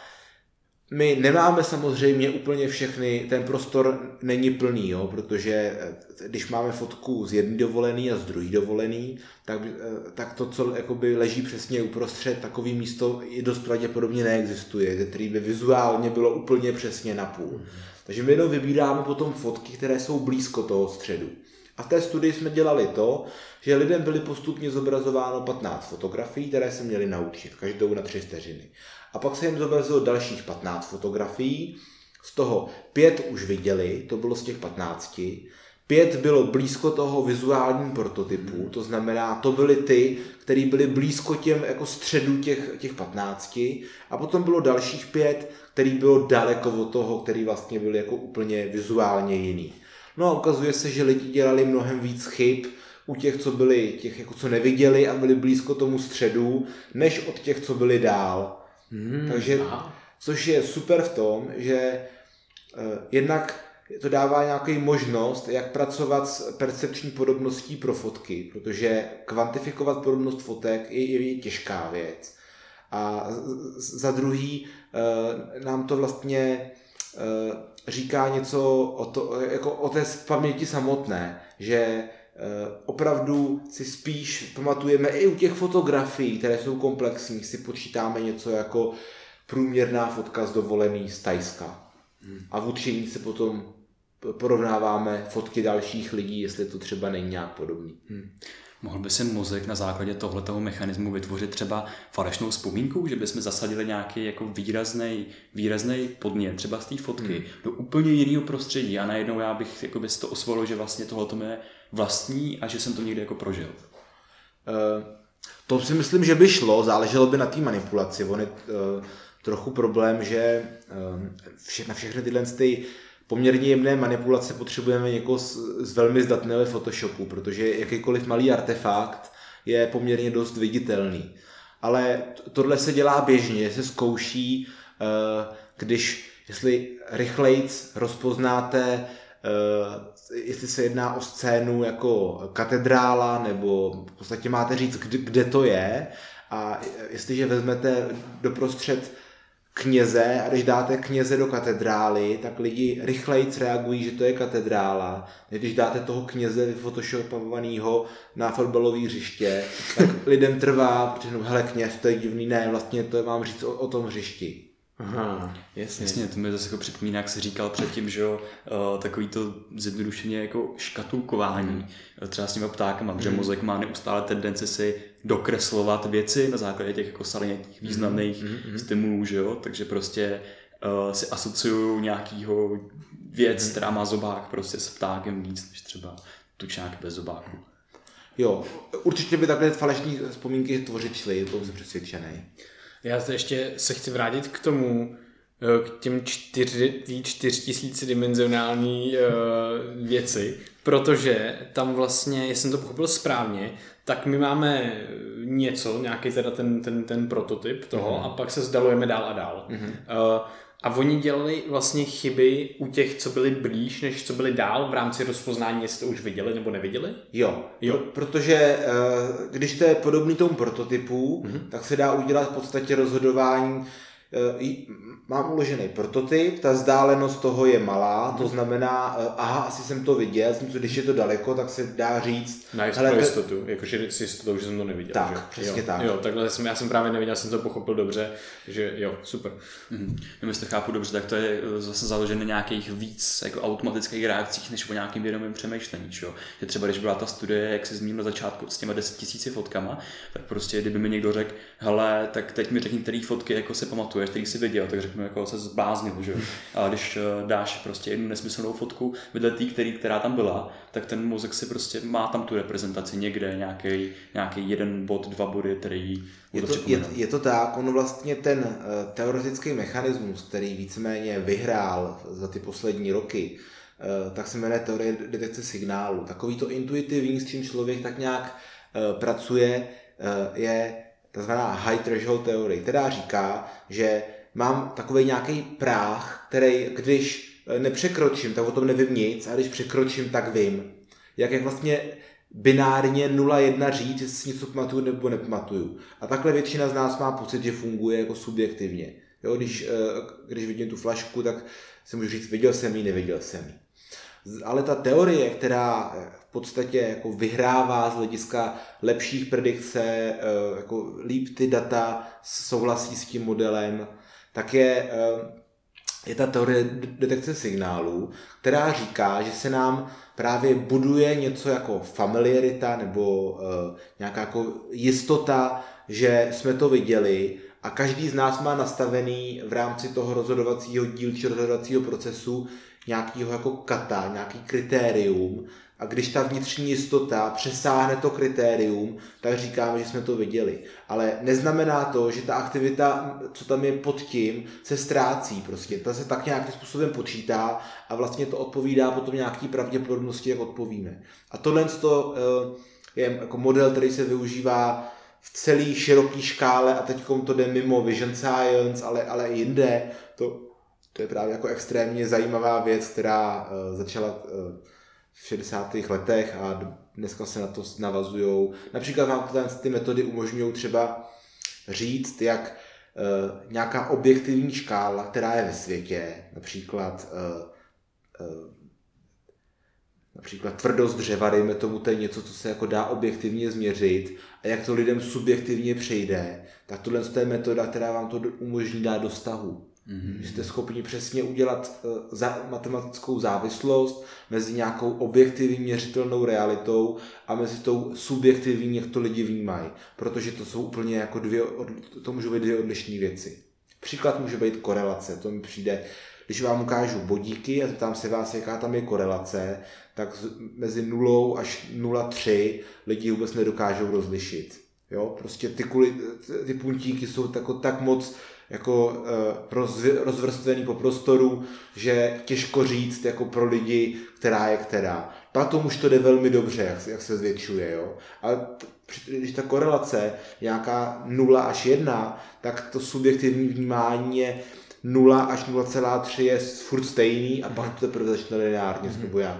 my nemáme samozřejmě úplně všechny, ten prostor není plný, jo, protože eh, když máme fotku z jedné dovolený a z druhé dovolený, tak, eh, tak to, co jakoby leží přesně uprostřed, takový místo i dost pravděpodobně neexistuje, který by vizuálně bylo úplně přesně na půl. Takže my jenom vybíráme potom fotky, které jsou blízko toho středu. A v té studii jsme dělali to, že lidem byly postupně zobrazováno 15 fotografií, které se měli naučit, každou na 3 vteřiny. A pak se jim zobrazilo dalších 15 fotografií, z toho pět už viděli, to bylo z těch 15, pět bylo blízko toho vizuálním prototypu, to znamená, to byly ty, které byly blízko těm jako středu těch, těch 15 a potom bylo dalších pět, který bylo daleko od toho, který vlastně byl jako úplně vizuálně jiný. No a ukazuje se, že lidi dělali mnohem víc chyb u těch, co byli, těch, jako co neviděli a byli blízko tomu středu, než od těch, co byli dál. Hmm, Takže, aha. což je super v tom, že uh, jednak to dává nějaký možnost, jak pracovat s percepční podobností pro fotky, protože kvantifikovat podobnost fotek je, je, je těžká věc. A za druhý uh, nám to vlastně uh, říká něco o, to, jako o té paměti samotné, že opravdu si spíš pamatujeme i u těch fotografií, které jsou komplexní, si počítáme něco jako průměrná fotka z dovolený z Tajska. Hmm. A v učení se potom porovnáváme fotky dalších lidí, jestli to třeba není nějak podobný. Hmm. Mohl by si mozek na základě tohletoho mechanismu vytvořit třeba falešnou vzpomínku, že bychom zasadili nějaký jako výrazný, výrazný podnět, třeba z té fotky, hmm. do úplně jiného prostředí a najednou já bych jako by to osvojil, že vlastně tohle je vlastní a že jsem to někdy jako prožil. Uh, to si myslím, že by šlo, záleželo by na té manipulaci. On je uh, trochu problém, že vše, na všechny tyhle ty poměrně jemné manipulace potřebujeme někoho z, z velmi zdatného Photoshopu, protože jakýkoliv malý artefakt je poměrně dost viditelný. Ale tohle se dělá běžně, se zkouší, když jestli rychleji rozpoznáte Eh, jestli se jedná o scénu jako katedrála, nebo v podstatě máte říct, kde, kde to je. A jestliže vezmete doprostřed kněze a když dáte kněze do katedrály, tak lidi rychleji reagují, že to je katedrála. Když dáte toho kněze vyfotoshopovaného na fotbalové hřiště, tak lidem trvá, protože hele kněz, to je divný, ne, vlastně to mám říct o, o tom hřišti. Aha, jasně. Jasně, to mi zase jako připomíná, jak jsi říkal předtím, že jo, uh, takový to zjednodušeně jako škatulkování, uh, třeba s těma ptákama, protože mozek má neustále tendenci si dokreslovat věci na základě těch jako salientních významných mm-hmm. stimulů, že jo, takže prostě uh, si asociuju nějakýho věc, která má zobák prostě s ptákem víc, než třeba tučňák bez zobáku. Jo, určitě by takhle falešní vzpomínky tvořit šly, to jsem přesvědčený. Já se ještě se chci vrátit k tomu, eh, k těm čtyři, tý čtyřtisícidimenzionální uh, věci, protože tam vlastně, jestli jsem to pochopil správně, tak my máme něco, nějaký teda ten, ten, ten prototyp toho mm-hmm. a pak se zdalujeme dál a dál. Mm-hmm. Uh, a oni dělali vlastně chyby u těch, co byli blíž, než co byli dál v rámci rozpoznání, jestli to už viděli nebo neviděli? Jo, jo. protože eh, když to je podobný tomu prototypu, mm-hmm. tak se dá udělat v podstatě rozhodování mám uložený prototyp, ta vzdálenost toho je malá, to znamená, eh, aha, asi jsem to viděl, jsem, když je to daleko, tak se dá říct. Na pro jistotu, jakože si jistotou, že jsem to neviděl. Tak, že? přesně jo, tak. Jo, takhle jsem, já jsem právě neviděl, jsem to pochopil dobře, že jo, super. Mm-hmm. Jestli to chápu dobře, tak to je eh, zase založené na nějakých víc jako automatických reakcích, než o nějakým vědomém přemýšlení. Čo? Že třeba když byla ta studie, jak se zmínil na začátku s těma 10 tisíci fotkama, tak prostě kdyby mi někdo řekl, hele, tak teď mi řekni, který fotky jako si pamatuješ, který si viděl, tak řeknu, jako se zbláznil, že A když eh, dáš prostě jednu nesmyslnou fotku vedle té, který, která tam byla, tak ten mozek si prostě má tam tu reprezentaci někde, nějaký, nějaký jeden bod, dva body, který je to, je, je to tak, on vlastně ten uh, teoretický mechanismus, který víceméně vyhrál za ty poslední roky, uh, tak se jmenuje teorie detekce signálu. Takový to intuitivní, s čím člověk tak nějak pracuje, je takzvaná high threshold teorie, která říká, že mám takový nějaký práh, který když eh, nepřekročím, tak o tom nevím nic, a když překročím, tak vím. Jak je vlastně binárně 0-1 říct, jestli si něco pamatuju nebo nepamatuju. A takhle většina z nás má pocit, že funguje jako subjektivně. Jo, když, eh, když vidím tu flašku, tak si můžu říct, viděl jsem ji, neviděl jsem ji. Ale ta teorie, která podstatě jako vyhrává z hlediska lepších predikce, jako líp ty data souhlasí s tím modelem, tak je, eh, je ta teorie detekce signálů, která říká, že se nám právě buduje něco jako familiarita nebo eh, nějaká jako jistota, že jsme to viděli a každý z nás má nastavený v rámci toho rozhodovacího dílčího rozhodovacího procesu nějakého jako kata, nějaký kritérium, a když ta vnitřní jistota přesáhne to kritérium, tak říkáme, že jsme to viděli. Ale neznamená to, že ta aktivita, co tam je pod tím, se ztrácí prostě. Ta se tak nějakým způsobem počítá a vlastně to odpovídá potom nějaký pravděpodobnosti, jak odpovíme. A tohle to eh, je jako model, který se využívá v celé široké škále a teď to jde mimo Vision Science, ale, ale i jinde. To, to je právě jako extrémně zajímavá věc, která uh, začala uh, v 60. letech a dneska se na to navazují. Například vám ty metody umožňují třeba říct, jak uh, nějaká objektivní škála, která je ve světě, například uh, uh, například tvrdost dřeva, dejme tomu, to je něco, co se jako dá objektivně změřit a jak to lidem subjektivně přejde, tak tohle je metoda, která vám to umožní dát do stahu. Mm-hmm. Že jste schopni přesně udělat uh, za, matematickou závislost mezi nějakou objektivní měřitelnou realitou a mezi tou subjektivní, jak to lidi vnímají. Protože to jsou úplně jako dvě, to můžou být dvě odlišné věci. Příklad může být korelace. To mi přijde, když vám ukážu bodíky a zeptám se vás, jaká tam je korelace, tak mezi 0 až 0,3 lidi vůbec nedokážou rozlišit. Jo? Prostě ty, kuli, ty puntíky jsou tak, tak moc jako uh, rozvrstvený po prostoru, že těžko říct jako pro lidi, která je která. Potom už to jde velmi dobře, jak, jak se zvětšuje, jo. Ale když ta korelace nějaká 0 až 1, tak to subjektivní vnímání je 0 až 0,3 je furt stejný a pak to teprve začne lineárně, mm-hmm. nebo jak,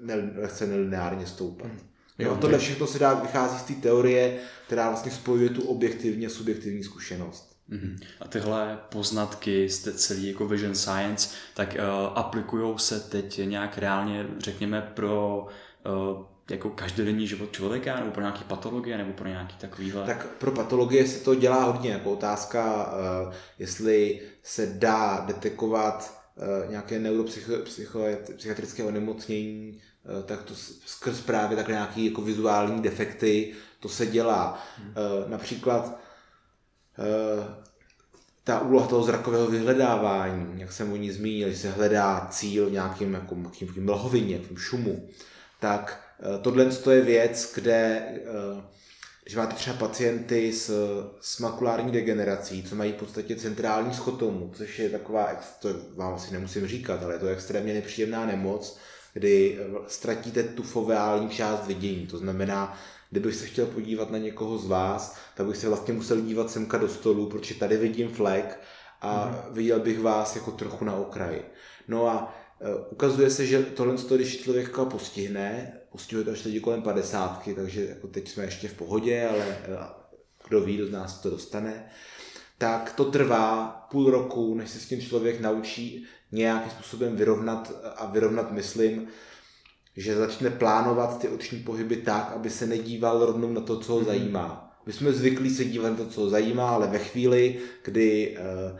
ne, lehce nelineárně stoupat. Mm-hmm. Jo, tohle všechno se dá vychází z té teorie, která vlastně spojuje tu objektivně subjektivní zkušenost. Mm-hmm. A tyhle poznatky z té celý jako Vision Science, tak uh, aplikují se teď nějak reálně, řekněme, pro uh, jako každodenní život člověka, nebo pro nějaké patologie, nebo pro nějaký takovýhle? Tak pro patologie se to dělá hodně, jako otázka, uh, jestli se dá detekovat uh, nějaké neuropsychiatrické onemocnění, uh, tak to skrz právě takhle nějaké jako vizuální defekty, to se dělá. Hmm. Například ta úloha toho zrakového vyhledávání, jak jsem o ní zmínil, že se hledá cíl v nějakým jako, nějakým mlhovině, nějakým šumu, tak Eh, tohle je věc, kde eh, když máte třeba pacienty s, s makulární degenerací, co mají v podstatě centrální schotomu, což je taková, to vám asi nemusím říkat, ale je to extrémně nepříjemná nemoc, kdy eh, ztratíte tu foveální část vidění. To znamená, kdybych se chtěl podívat na někoho z vás, tak bych se vlastně musel dívat semka do stolu, protože tady vidím flek a mm-hmm. viděl bych vás jako trochu na okraji. No a ukazuje se, že tohle, když člověka postihne, postihuje to až lidi kolem padesátky, takže jako teď jsme ještě v pohodě, ale eh, kdo ví, kdo z nás to dostane, tak to trvá půl roku, než se s tím člověk naučí nějakým způsobem vyrovnat a vyrovnat, myslím, že začne plánovat ty oční pohyby tak, aby se nedíval rovnou na to, co ho mm-hmm. zajímá. My jsme zvyklí se dívat na to, co ho zajímá, ale ve chvíli, kdy uh,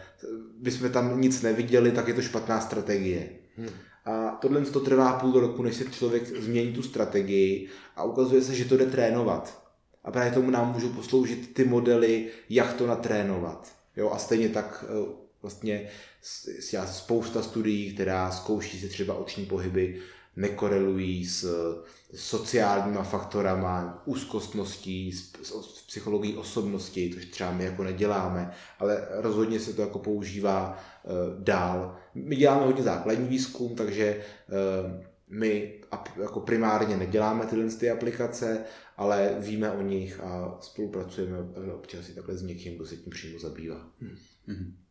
bychom tam nic neviděli, tak je to špatná strategie. Hmm. A tohle to trvá půl roku, než se člověk změní tu strategii a ukazuje se, že to jde trénovat. A právě tomu nám můžou posloužit ty modely, jak to natrénovat. Jo, a stejně tak eh, vlastně spousta studií, která zkouší se třeba oční pohyby, nekorelují s sociálníma faktorama, úzkostností, s, s psychologií osobnosti, což třeba my jako neděláme, ale rozhodně se to jako používá uh, dál. My děláme hodně základní výzkum, takže uh, my jako primárně neděláme tyhle ty aplikace, ale víme o nich a spolupracujeme občas i takhle s někým, kdo se tím přímo zabývá. Hmm. hmm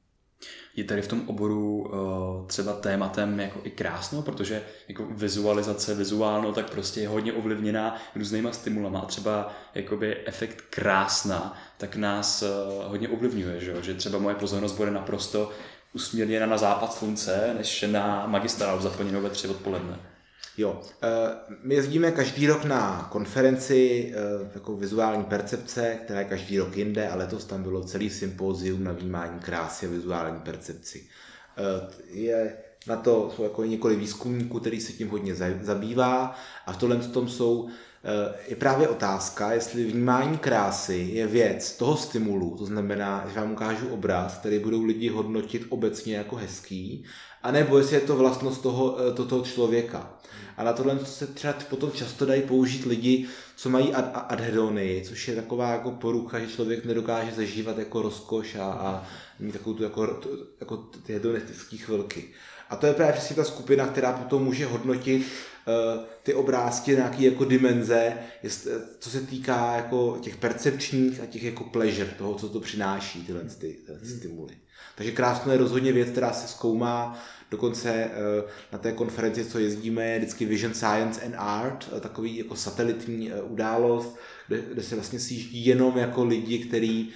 je tady v tom oboru uh, třeba tématem jako i krásno, protože jako vizualizace, vizuálno, tak prostě je hodně ovlivněná různýma stimulama. A třeba jakoby efekt krásna, tak nás uh, hodně ovlivňuje, že, že třeba moje pozornost bude naprosto usměrněna na západ slunce, než na magistrálu zaplněnou ve tři odpoledne. Jo, eh, my jezdíme každý rok na konferenci jako vizuální percepce, která je každý rok jinde a letos tam bylo celý sympózium na vnímání krásy a vizuální percepci. Eh, je na to jsou jako několik výzkumníků, který se tím hodně zabývá a v tohle tom jsou je právě otázka, jestli vnímání krásy je věc toho stimulu, to znamená, že vám ukážu obraz, který budou lidi hodnotit obecně jako hezký, anebo jestli je to vlastnost toho, to, toho člověka. A na tohle se třeba potom často dají použít lidi, co mají ad- adhedonii, což je taková jako porucha, že člověk nedokáže zažívat jako rozkoš a, a mít takovou tu jako, jako ty hedonistické chvilky. A to je právě přesně ta skupina, která potom může hodnotit uh, ty obrázky nějaký jako dimenze, jest, co se týká jako těch percepčních a těch jako pleasure, toho, co to přináší, tyhle, ty, tyhle stimuly. Takže krásno je rozhodně věc, která se zkoumá, Dokonce eh, na té konferenci, co jezdíme, je vždycky Vision Science and Art, eh, takový jako satelitní eh, událost, kde, kde se vlastně sjíždí jenom jako lidi, kteří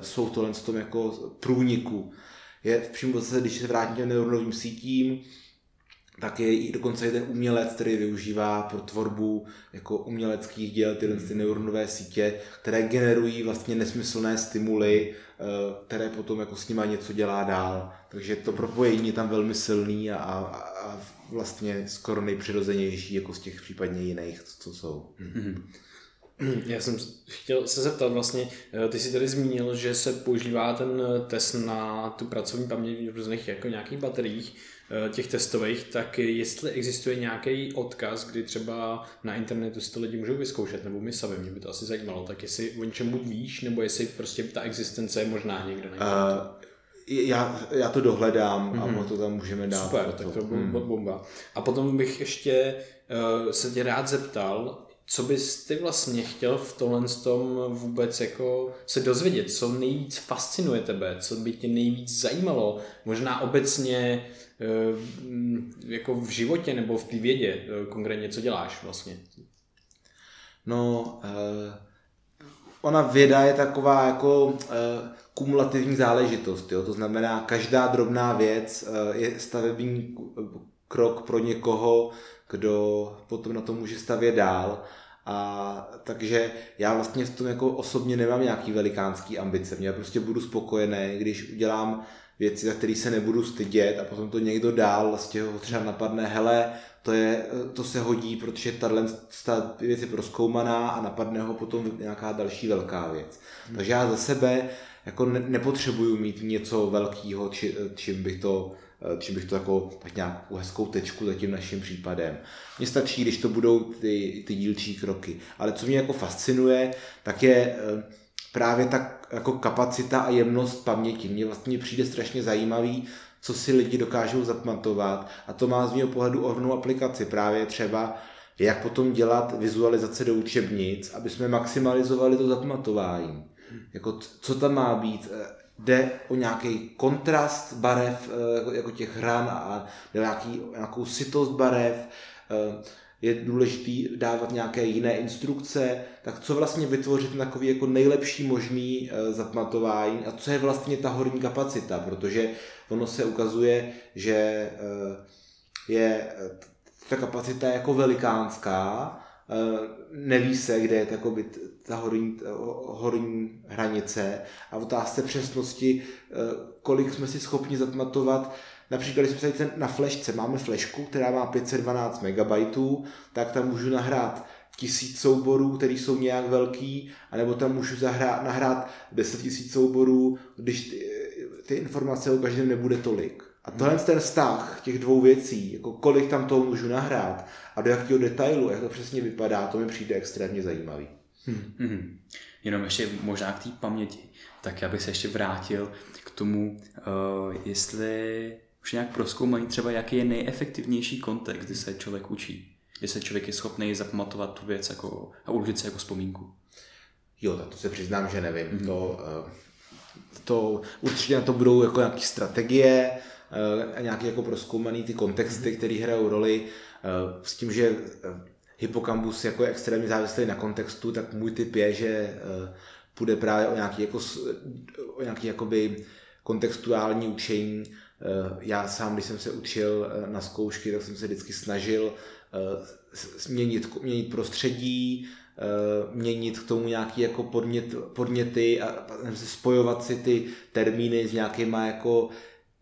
jsou v tom jako průniku. Je v přímo zase, když se vrátím těm neuronovým sítím, tak je i dokonce jeden umělec, který využívá pro tvorbu jako uměleckých děl tyhle ty neuronové sítě, které generují vlastně nesmyslné stimuly, Eh, které potom jako s nima něco dělá dál. Takže to propojení je tam velmi silný a, a, a vlastně skoro nejpřirozenější jako z těch případně jiných, co jsou. Mm-hmm. Já jsem chtěl se zeptat vlastně, eh, ty jsi tady zmínil, že se používá ten test na tu pracovní paměť v různých jako nějakých bateriích. Eh, těch testových, tak jestli existuje nějaký odkaz, kdy třeba na internetu si to lidi můžou vyzkoušet, nebo my sami, mě by to asi zajímalo, tak jestli o něčem buď víš, nebo jestli prostě ta existence je možná někde na internetu. Uh, já, já to dohledám mm-hmm. a mhm. to tam můžeme dát. Super, to. tak to bylo mm. bomba. A potom bych ještě uh, se tě rád zeptal, co bys ty vlastně chtěl v tomhle tom vůbec jako se dozvědět, co nejvíc fascinuje tebe, co by tě nejvíc zajímalo, možná obecně Eh, jako v životě nebo v té vědě eh, konkrétně, co děláš vlastně? No, eh, ona věda je taková jako kumulativní záležitost. Jo? To znamená, každá drobná věc je stavební krok pro někoho, kdo potom na to může stavět dál. A takže já vlastně v tom jako osobně nemám nějaký velikánský ambice. Já prostě budu spokojený, když udělám věci, za které se nebudu stydět a potom to někdo dál vlastně ho třeba napadne, hele, to, je, to se hodí, protože tahle ta věc je proskoumaná a napadne ho potom nějaká další velká věc. Hmm. Takže já za sebe jako ne, nepotřebuju mít něco velkého, či, čím bych to čím bych to jako tak nějakou hezkou tečku za tím naším případem. Mně stačí, když to budou ty, ty dílčí kroky. Ale co mě jako fascinuje, tak je eh, právě tak jako kapacita a jemnost paměti. Mně vlastně přijde strašně zajímavý, co si lidi dokážou zapamatovat a to má z mého pohledu ohromnou aplikaci. Právě třeba jak potom dělat vizualizace do učebnic, aby jsme maximalizovali to zapamatování. Jako, co tam má být? Jde o nějaký kontrast barev, eh, jako těch hran a nějaký, nějakou sitost barev, eh, je důležité dávat nějaké jiné instrukce, tak co vlastně vytvořit takový jako nejlepší možný uh, zapamatování a co je vlastně ta horní kapacita, protože ono se ukazuje, že je ta kapacita jako velikánská, neví se, kde je ta horní, horní hranice a v otázce přesnosti, kolik jsme si schopni zapamatovat Například, když jsme tady na flešce, máme flešku, která má 512 MB, tak tam můžu nahrát tisíc souborů, které jsou nějak velký, anebo tam můžu zahrát, nahrát 10 tisíc souborů, když ty, ty informace o každém nebude tolik. A tohle hmm. ten vztah těch dvou věcí, jako kolik tam toho můžu nahrát a do jakého detailu, jak to přesně vypadá, to mi přijde extrémně zajímavý. Hmm. Hmm. Jenom ještě možná k té paměti, tak já bych se ještě vrátil k tomu, uh, jestli už nějak proskoumaný třeba, jaký je nejefektivnější kontext, kdy se člověk učí. Kdy se člověk je schopný zapamatovat tu věc jako, a uložit se jako vzpomínku. Jo, tak to se přiznám, že nevím. Mm-hmm. To, eh, to určitě na to budou jako nějaké strategie, eh, a nějaké jako proskoumaný ty kontexty, které hrajou roli. Eh, s tím, že hypokampus jako je extrémně závislý na kontextu, tak můj tip je, že půjde právě o nějaký, jako, o nějaký jakoby kontextuální učení, Eh, já sám, když jsem se učil eh, na zkoušky, tak jsem se vždycky snažil eh, měnit, měnit prostředí, měnit k tomu nějaký jako podnět, podněty a spojovat si ty termíny s nějakýma jako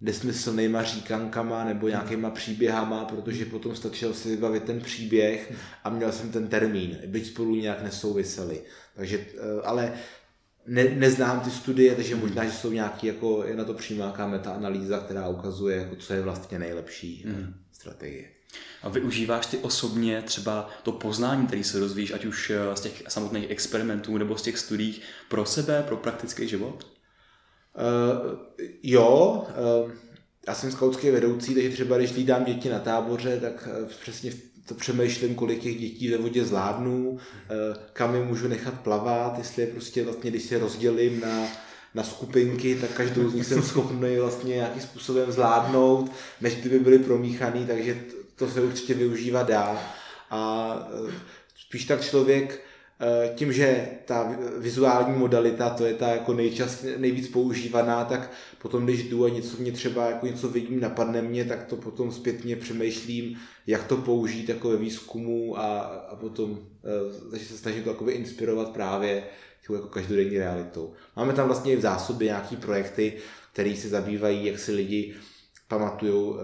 nesmyslnýma říkankama nebo nějakýma příběhama, protože potom stačil si vybavit ten příběh a měl jsem ten termín, byť spolu nějak nesouviseli. Takže, ale ne, neznám ty studie, takže možná, že jsou nějaký, jako je na to přímá meta-analýza, která ukazuje, jako, co je vlastně nejlepší mm. strategie. A využíváš ty osobně třeba to poznání, který se rozvíjíš, ať už eh, z těch samotných experimentů nebo z těch studií, pro sebe, pro praktický život? Uh, jo, uh, já jsem skautský vedoucí, takže třeba když hlídám děti na táboře, tak uh, přesně to přemýšlím, kolik těch dětí ve vodě zvládnu, eh, kam je můžu nechat plavat, jestli je prostě vlastně, když se rozdělím na, na skupinky, tak každou z nich jsem schopný vlastně nějakým způsobem zvládnout, než kdyby byly promíchaný, takže to se určitě využívat dá. A spíš tak člověk tím, že ta vizuální modalita, to je ta jako nejčast, nejvíc používaná, tak potom, když jdu a něco mě třeba jako něco vidím, napadne mě, tak to potom zpětně přemýšlím, jak to použít jako ve výzkumu a, a potom, eh, se snažím to jako inspirovat právě jako každodenní realitou. Máme tam vlastně v zásobě nějaký projekty, které se zabývají, jak si lidi pamatují,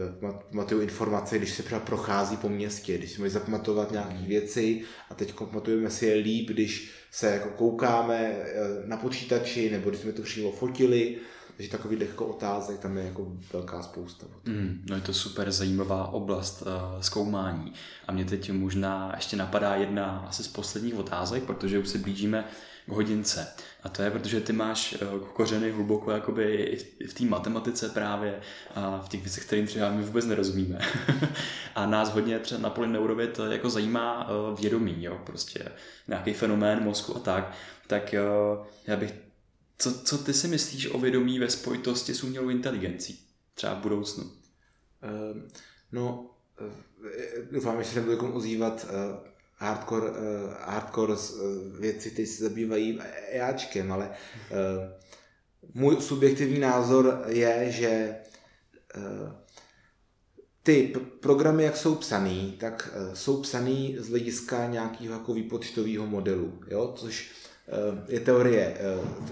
eh, pamatují informace, když se třeba prochází po městě, když si můžeme zapamatovat nějaké věci a teď pamatujeme si je líp, když se jako koukáme eh, na počítači nebo když jsme to přímo fotili, takže takový jako otázek tam je jako velká spousta. Mm, no je to super zajímavá oblast uh, zkoumání. A mě teď možná ještě napadá jedna asi z posledních otázek, protože už se blížíme k hodince. A to je, protože ty máš eh, kořeny hluboko jakoby v té matematice právě a v těch věcech, kterým třeba my vůbec nerozumíme. <laughs> a nás hodně třeba na polineurově to jako zajímá eh, vědomí, jo, prostě nějaký fenomén mozku a tak. Tak eh, já bych, co, co ty si myslíš o vědomí ve spojitosti s umělou inteligencí? Třeba v budoucnu? Uh, no, doufám, že se nebudu ozývat hardcore, uh, hardcore uh, věci, které se zabývají EAčkem, ale uh, můj subjektivní názor je, že uh, ty programy, jak jsou psaný, tak jsou psaný z hlediska nějakého jako výpočtového modelu, jo? což je teorie,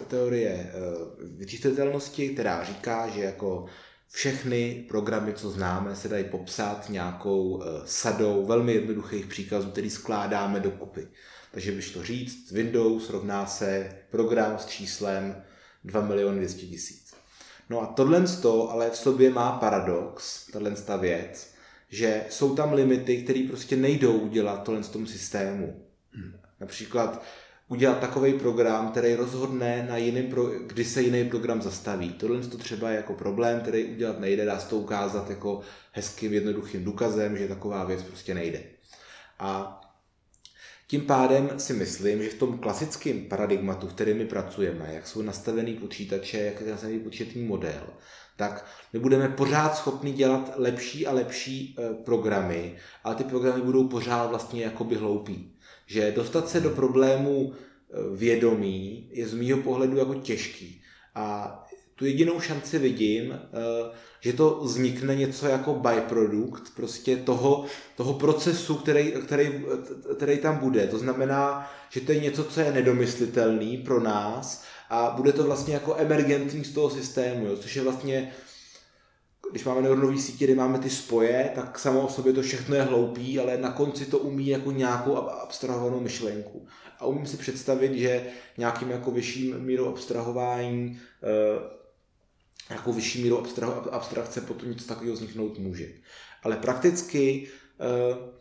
teorie vyčistitelnosti, která říká, že jako všechny programy, co známe, se dají popsat nějakou eh, sadou velmi jednoduchých příkazů, který skládáme dokupy. Takže bych to říct, Windows rovná se program s číslem 2 miliony 200 tisíc. No a tohle ale v sobě má paradox, tahle ta věc, že jsou tam limity, které prostě nejdou udělat tohle z tomu systému. Například udělat takový program, který rozhodne, na jiným pro, kdy se jiný program zastaví. Tohle to třeba je jako problém, který udělat nejde, dá se to ukázat jako hezkým, jednoduchým důkazem, že taková věc prostě nejde. A tím pádem si myslím, že v tom klasickém paradigmatu, v kterém my pracujeme, jak jsou nastavený počítače, jak je nastavený počítačný model, tak my budeme pořád schopni dělat lepší a lepší eh, programy, ale ty programy budou pořád vlastně jakoby hloupí že dostat se do problému e, vědomí je z mýho pohledu jako těžký. A tu jedinou šanci vidím, e, že to vznikne něco jako byprodukt prostě toho, toho procesu, který, který, který tam bude. To znamená, že to je něco, co je nedomyslitelný pro nás a bude to vlastně jako emergentní z toho systému, jo, což je vlastně když máme neuronové sítě, kde máme ty spoje, tak samo o sobě to všechno je hloupý, ale na konci to umí jako nějakou abstrahovanou myšlenku. A umím si představit, že nějakým jako vyšším mírou abstrahování, eh, vyšší mírou abstrakce potom něco takového vzniknout může. Ale prakticky eh,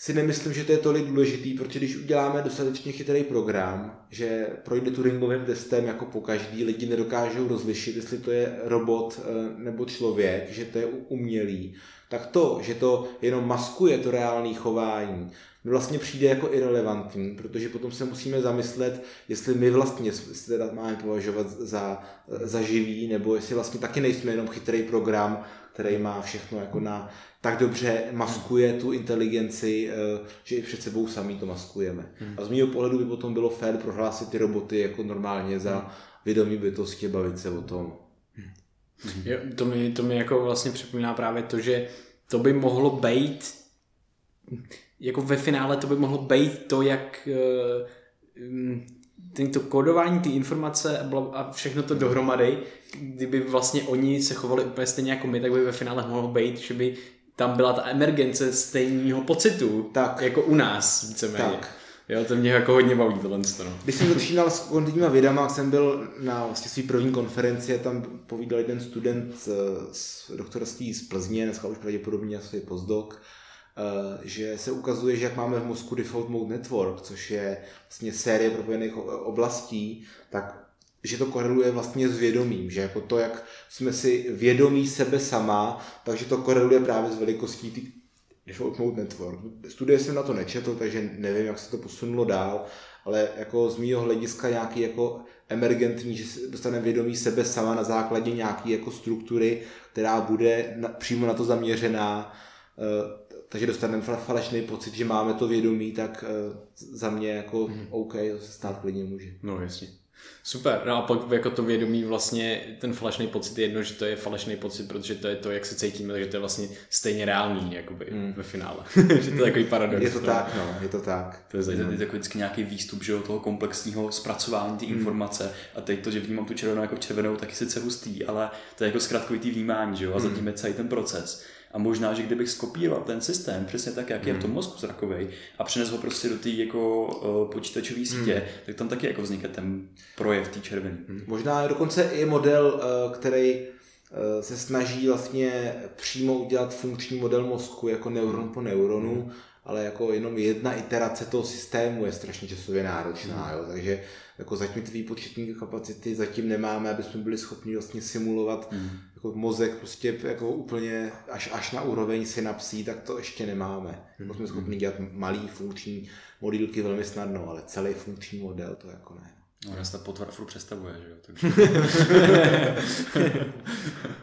si nemyslím, že to je tolik důležitý, protože když uděláme dostatečně chytrý program, že projde Turingovým testem jako po každý, lidi nedokážou rozlišit, jestli to je robot eh, nebo člověk, že to je umělý, tak to, že to jenom maskuje to reálné chování, vlastně přijde jako irrelevantní, protože potom se musíme zamyslet, jestli my vlastně se teda máme považovat za, za živý, nebo jestli vlastně taky nejsme jenom chytrý program, který má všechno jako na, tak dobře maskuje tu inteligenci, eh, že i před sebou sami to maskujeme. Hmm. A z mého pohledu by potom bylo fér prohlásit ty roboty jako normálně za hmm. vědomí bytosti, bavit se o tom. Hmm. Jo, to, mi, to mi jako vlastně připomíná právě to, že to by mohlo být jako ve finále to by mohlo být to, jak uh, to kodování, ty informace a všechno to dohromady, kdyby vlastně oni se chovali úplně stejně jako my, tak by ve finále mohlo být, že by tam byla ta emergence stejného pocitu, tak. jako u nás víceméně. Tak. Jo, to mě jako hodně baví tohle. No. Když jsem začínal s kontiníma vědama, jsem byl na vlastně své první konferenci a tam povídal jeden student z, z doktorství z Plzně, dneska už pravděpodobně asi postdoc, Eh, že se ukazuje, že jak máme v mozku Default Mode Network, což je vlastně série propojených oblastí, tak že to koreluje vlastně s vědomím, že jako to, jak jsme si vědomí sebe sama, takže to koreluje právě s velikostí ty Default Mode Network. Studie jsem na to nečetl, takže nevím, jak se to posunulo dál, ale jako z mýho hlediska nějaký jako emergentní, že dostaneme vědomí sebe sama na základě nějaké jako struktury, která bude na, přímo na to zaměřená, eh, takže dostaneme falešný pocit, že máme to vědomí, tak uh, za mě jako mm. OK, to se stát klidně může. No jasně. Super, no a pak jako to vědomí vlastně, ten falešný pocit je jedno, že to je falešný pocit, protože to je to, jak se cítíme, takže to je vlastně stejně reálný jakoby, mm. ve finále. <laughs> že to je takový paradox. Je to no. tak, no, je to tak. To je, zajímavé. je to vždycky nějaký výstup, že toho komplexního zpracování ty mm. informace a teď to, že vnímám tu červenou jako červenou, taky sice hustý, ale to je jako zkratkovitý vnímání, že jo, a mm. zatím je celý ten proces. A možná, že kdybych skopíroval ten systém přesně tak, jak je v tom hmm. mozku zrakovej a přines ho prostě do té jako uh, počítačové sítě, hmm. tak tam taky jako vznikne ten projev té červené. Hmm. Možná dokonce i model, uh, který uh, se snaží vlastně přímo udělat funkční model mozku jako neuron po neuronu, hmm. Ale jako jenom jedna iterace toho systému je strašně časově náročná, hmm. jo? takže jako zatím ty výpočetní kapacity zatím nemáme, aby jsme byli schopni vlastně simulovat hmm jako mozek prostě jako úplně až, až na úroveň synapsí, tak to ještě nemáme. Jako jsme schopni dělat malý funkční modílky velmi snadno, ale celý funkční model to jako ne. No, já se ta potvar furt představuje, že jo? Takže... <laughs>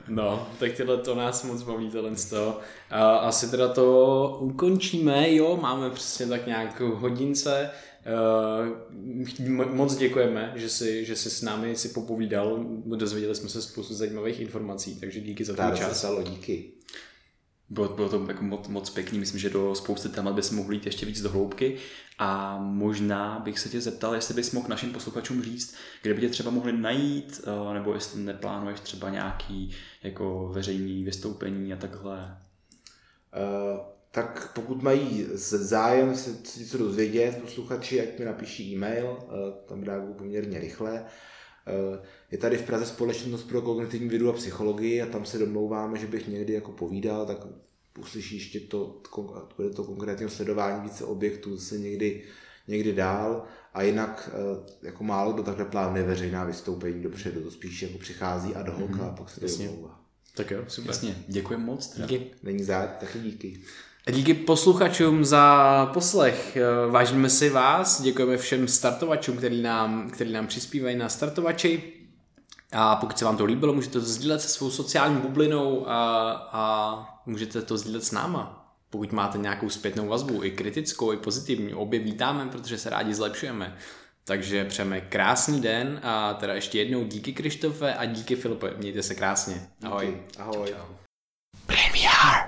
no, tak tyhle to nás moc baví tohle z toho. A asi teda to ukončíme, jo, máme přesně tak nějakou hodince. Uh, moc děkujeme, že jsi, že jsi s námi si popovídal, dozvěděli jsme se spoustu zajímavých informací, takže díky za tvůj čas. Stalo, díky. Bylo, bylo to jako moc, moc pěkný, myslím, že do spousty témat bys mohl jít ještě víc do hloubky a možná bych se tě zeptal, jestli bys mohl našim posluchačům říct, kde by tě třeba mohli najít, eh, nebo jestli neplánuješ třeba nějaký jako veřejný vystoupení a takhle. Uh, tak pokud mají zájem se něco dozvědět, posluchači, ať mi napíší e-mail, uh, tam reaguju poměrně rychle. Uh, je tady v Praze společnost pro kognitivní vědu a psychologii a tam se domlouváme, že bych někdy jako povídal, tak uslyší ještě to, bude to konkrétního sledování více objektů zase někdy, někdy dál a jinak jako málo kdo takhle plánuje veřejná vystoupení dopředu, to spíš jako přichází ad hoc mm-hmm. a pak se to domlouvá. Tak jo, super. Jasně, děkuji moc. Teda. Díky. Není záď, taky díky. Díky posluchačům za poslech. Vážíme si vás, děkujeme všem startovačům, který nám, který nám přispívají na startovači. A pokud se vám to líbilo, můžete to sdílet se svou sociální bublinou a, a můžete to sdílet s náma. Pokud máte nějakou zpětnou vazbu, i kritickou, i pozitivní, obě vítáme, protože se rádi zlepšujeme. Takže přejeme krásný den a teda ještě jednou díky Krištofe a díky Filipe. Mějte se krásně. Ahoj. Díky. Ahoj. Čau. VR.